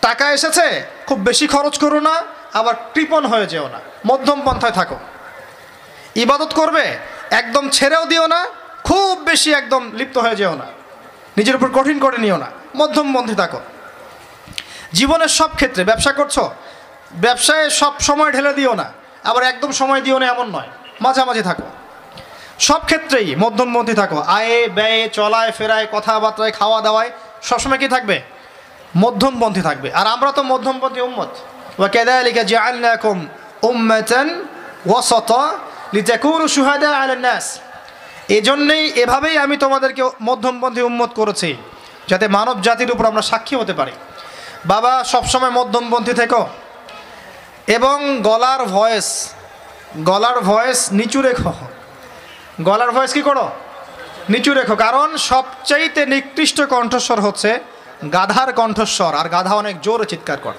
টাকা এসেছে, খুব বেশি খরচ করো না, আবার কৃপণ হয়ে যেও না। মধ্যম পন্থায় থাকো। ইবাদত করবে, একদম ছেড়েও দিও না, খুব বেশি একদম লিপ্ত হয়ে যেও না। নিজের উপর কঠিন করে নিও না। মধ্যম পন্থী থাকো। জীবনের সব ক্ষেত্রে ব্যবসা করছ, ব্যবসায় সব সময় ঢেলে দিও না, আবার একদম সময় দিও না এমন নয়। মাঝামাঝি থাকো। সব ক্ষেত্রেই মধ্যমপন্থী থাকো। আয়ে, ব্যয়ে, চলায়, ফেরায়, কথাবার্তায় খাওয়া দাওয়ায় সবসময় কি থাকবে? মধ্যমপন্থী থাকবে। আর আমরা তো মধ্যমপন্থী উম্মত। ওয়াকাদালিকা জাআলনাকুম উম্মাতান ওয়াসাতা লিতাকুনু শুহাদা আলান নাস। এজন্যই এভাবেই আমি তোমাদেরকে মধ্যমপন্থী উম্মত করেছি, যাতে মানব জাতির উপর আমরা সাক্ষী হতে পারি। বাবা, সবসময় মধ্যমপন্থী থেকো। এবং গলার ভয়েস গলার ভয়েস নিচু রেখো। গলার ভয়েস কি করো? নিচু রেখো। কারণ সবচাইতে নিকৃষ্ট কণ্ঠস্বর হচ্ছে গাধার কণ্ঠস্বর, আর গাধা অনেক জোরে চিৎকার করে।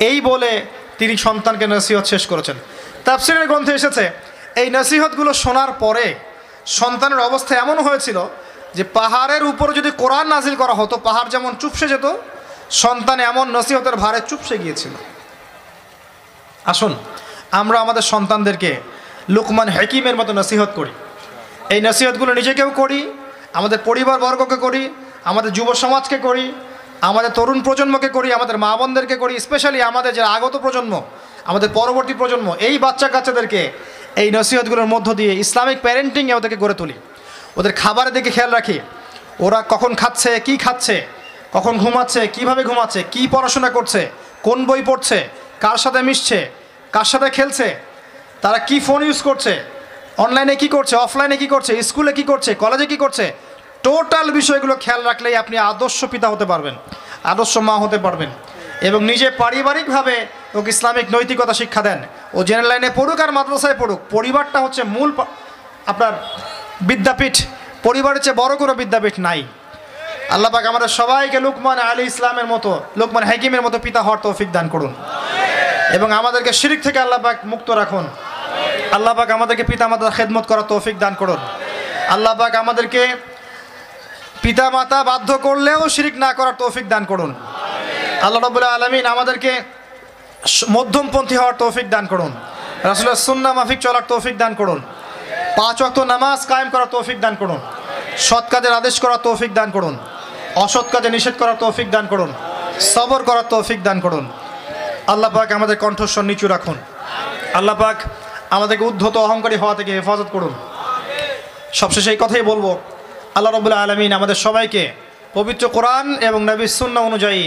এই বলে তিনি সন্তানকে নসিহত শেষ করেছেন। তাফসিরের গ্রন্থে এসেছে, এই নসিহতগুলো শোনার পরে সন্তানের অবস্থা এমন হয়েছিল যে পাহাড়ের উপর যদি কোরআন নাজিল করা হতো, পাহাড় যেমন চুপসে যেত, সন্তান এমন নসিহতের ভারে চুপসে গিয়েছিল। আসুন, আমরা আমাদের সন্তানদেরকে লুকমান হাকিমের মতো নসিহত করি। এই নসিহতগুলো নিজেকেও করি, আমাদের পরিবারবর্গকে করি আমাদের যুব সমাজকে করি, আমাদের তরুণ প্রজন্মকে করি, আমাদের মা বোনদেরকে করি স্পেশালি আমাদের যারা আগত প্রজন্ম, আমাদের পরবর্তী প্রজন্ম, এই বাচ্চা কাচ্চাদেরকে এই নসিহতগুলোর মধ্য দিয়ে ইসলামিক প্যারেন্টিংয়ে ওদেরকে গড়ে তুলি। ওদের খাবারের দিকে খেয়াল রাখি। ওরা কখন খাচ্ছে, কি খাচ্ছে, কখন ঘুমাচ্ছে, কীভাবে ঘুমাচ্ছে, কি পড়াশোনা করছে, কোন বই পড়ছে, কার সাথে মিশছে, কার সাথে খেলছে, তারা কি ফোন ইউজ করছে অনলাইনে কি করছে অফলাইনে কি করছে স্কুলে কি করছে কলেজে কি করছে টোটাল বিষয়গুলো খেয়াল রাখলেই আপনি আদর্শ পিতা হতে পারবেন, আদর্শ মা হতে পারবেন এবং নিজে পারিবারিকভাবে ওকে ইসলামিক নৈতিকতা শিক্ষা দেন। ও জেনারেল লাইনে পড়ুক আর মাদ্রাসায় পড়ুক, পরিবারটা হচ্ছে মূল আপনার বিদ্যাপীঠ, পরিবারের চেয়ে বড় কোনো বিদ্যাপীঠ নাই। আল্লাহ পাক আমাদের সবাইকে লুকমান আলী ইসলামের মতো, লুকমান হাকিমের মতো পিতা হওয়ার তৌফিক দান করুন। এবং আমাদেরকে শিরিক থেকে আল্লাহ পাক মুক্ত রাখুন। আল্লাহ পাক আমাদেরকে পিতা মাতার খেদমত করার তৌফিক দান করুন। আল্লাহ পাক আমাদেরকে পিতা মাতা বাধ্য করলেও শিরিক না করার তৌফিক দান করুন। আল্লাহ রবুল্লাহ আলমিন আমাদেরকে মধ্যমপন্থী হওয়ার তৌফিক দান করুন। রাসুল্লাহ সুন্না মাফিক চলার তৌফিক দান করুন। পাঁচ অক্ত নামাজ কায়েম করার তৌফিক দান করুন। সৎ কাজের আদেশ করার তৌফিক দান করুন। অসৎ কাজে নিষেধ করার তৌফিক দান করুন। সবর করার তৌফিক দান করুন। আল্লাহ পাক আমাদের কণ্ঠস্বর নিচু রাখুন। আল্লাহ পাক আমাদেরকে উদ্ধত অহংকারী হওয়া থেকে হেফাজত করুন। সবশেষে এই কথাই বলব। আল্লাহ রবুল্লা আলমিন আমাদের সবাইকে পবিত্র কোরআন এবং নবী সুন্না অনুযায়ী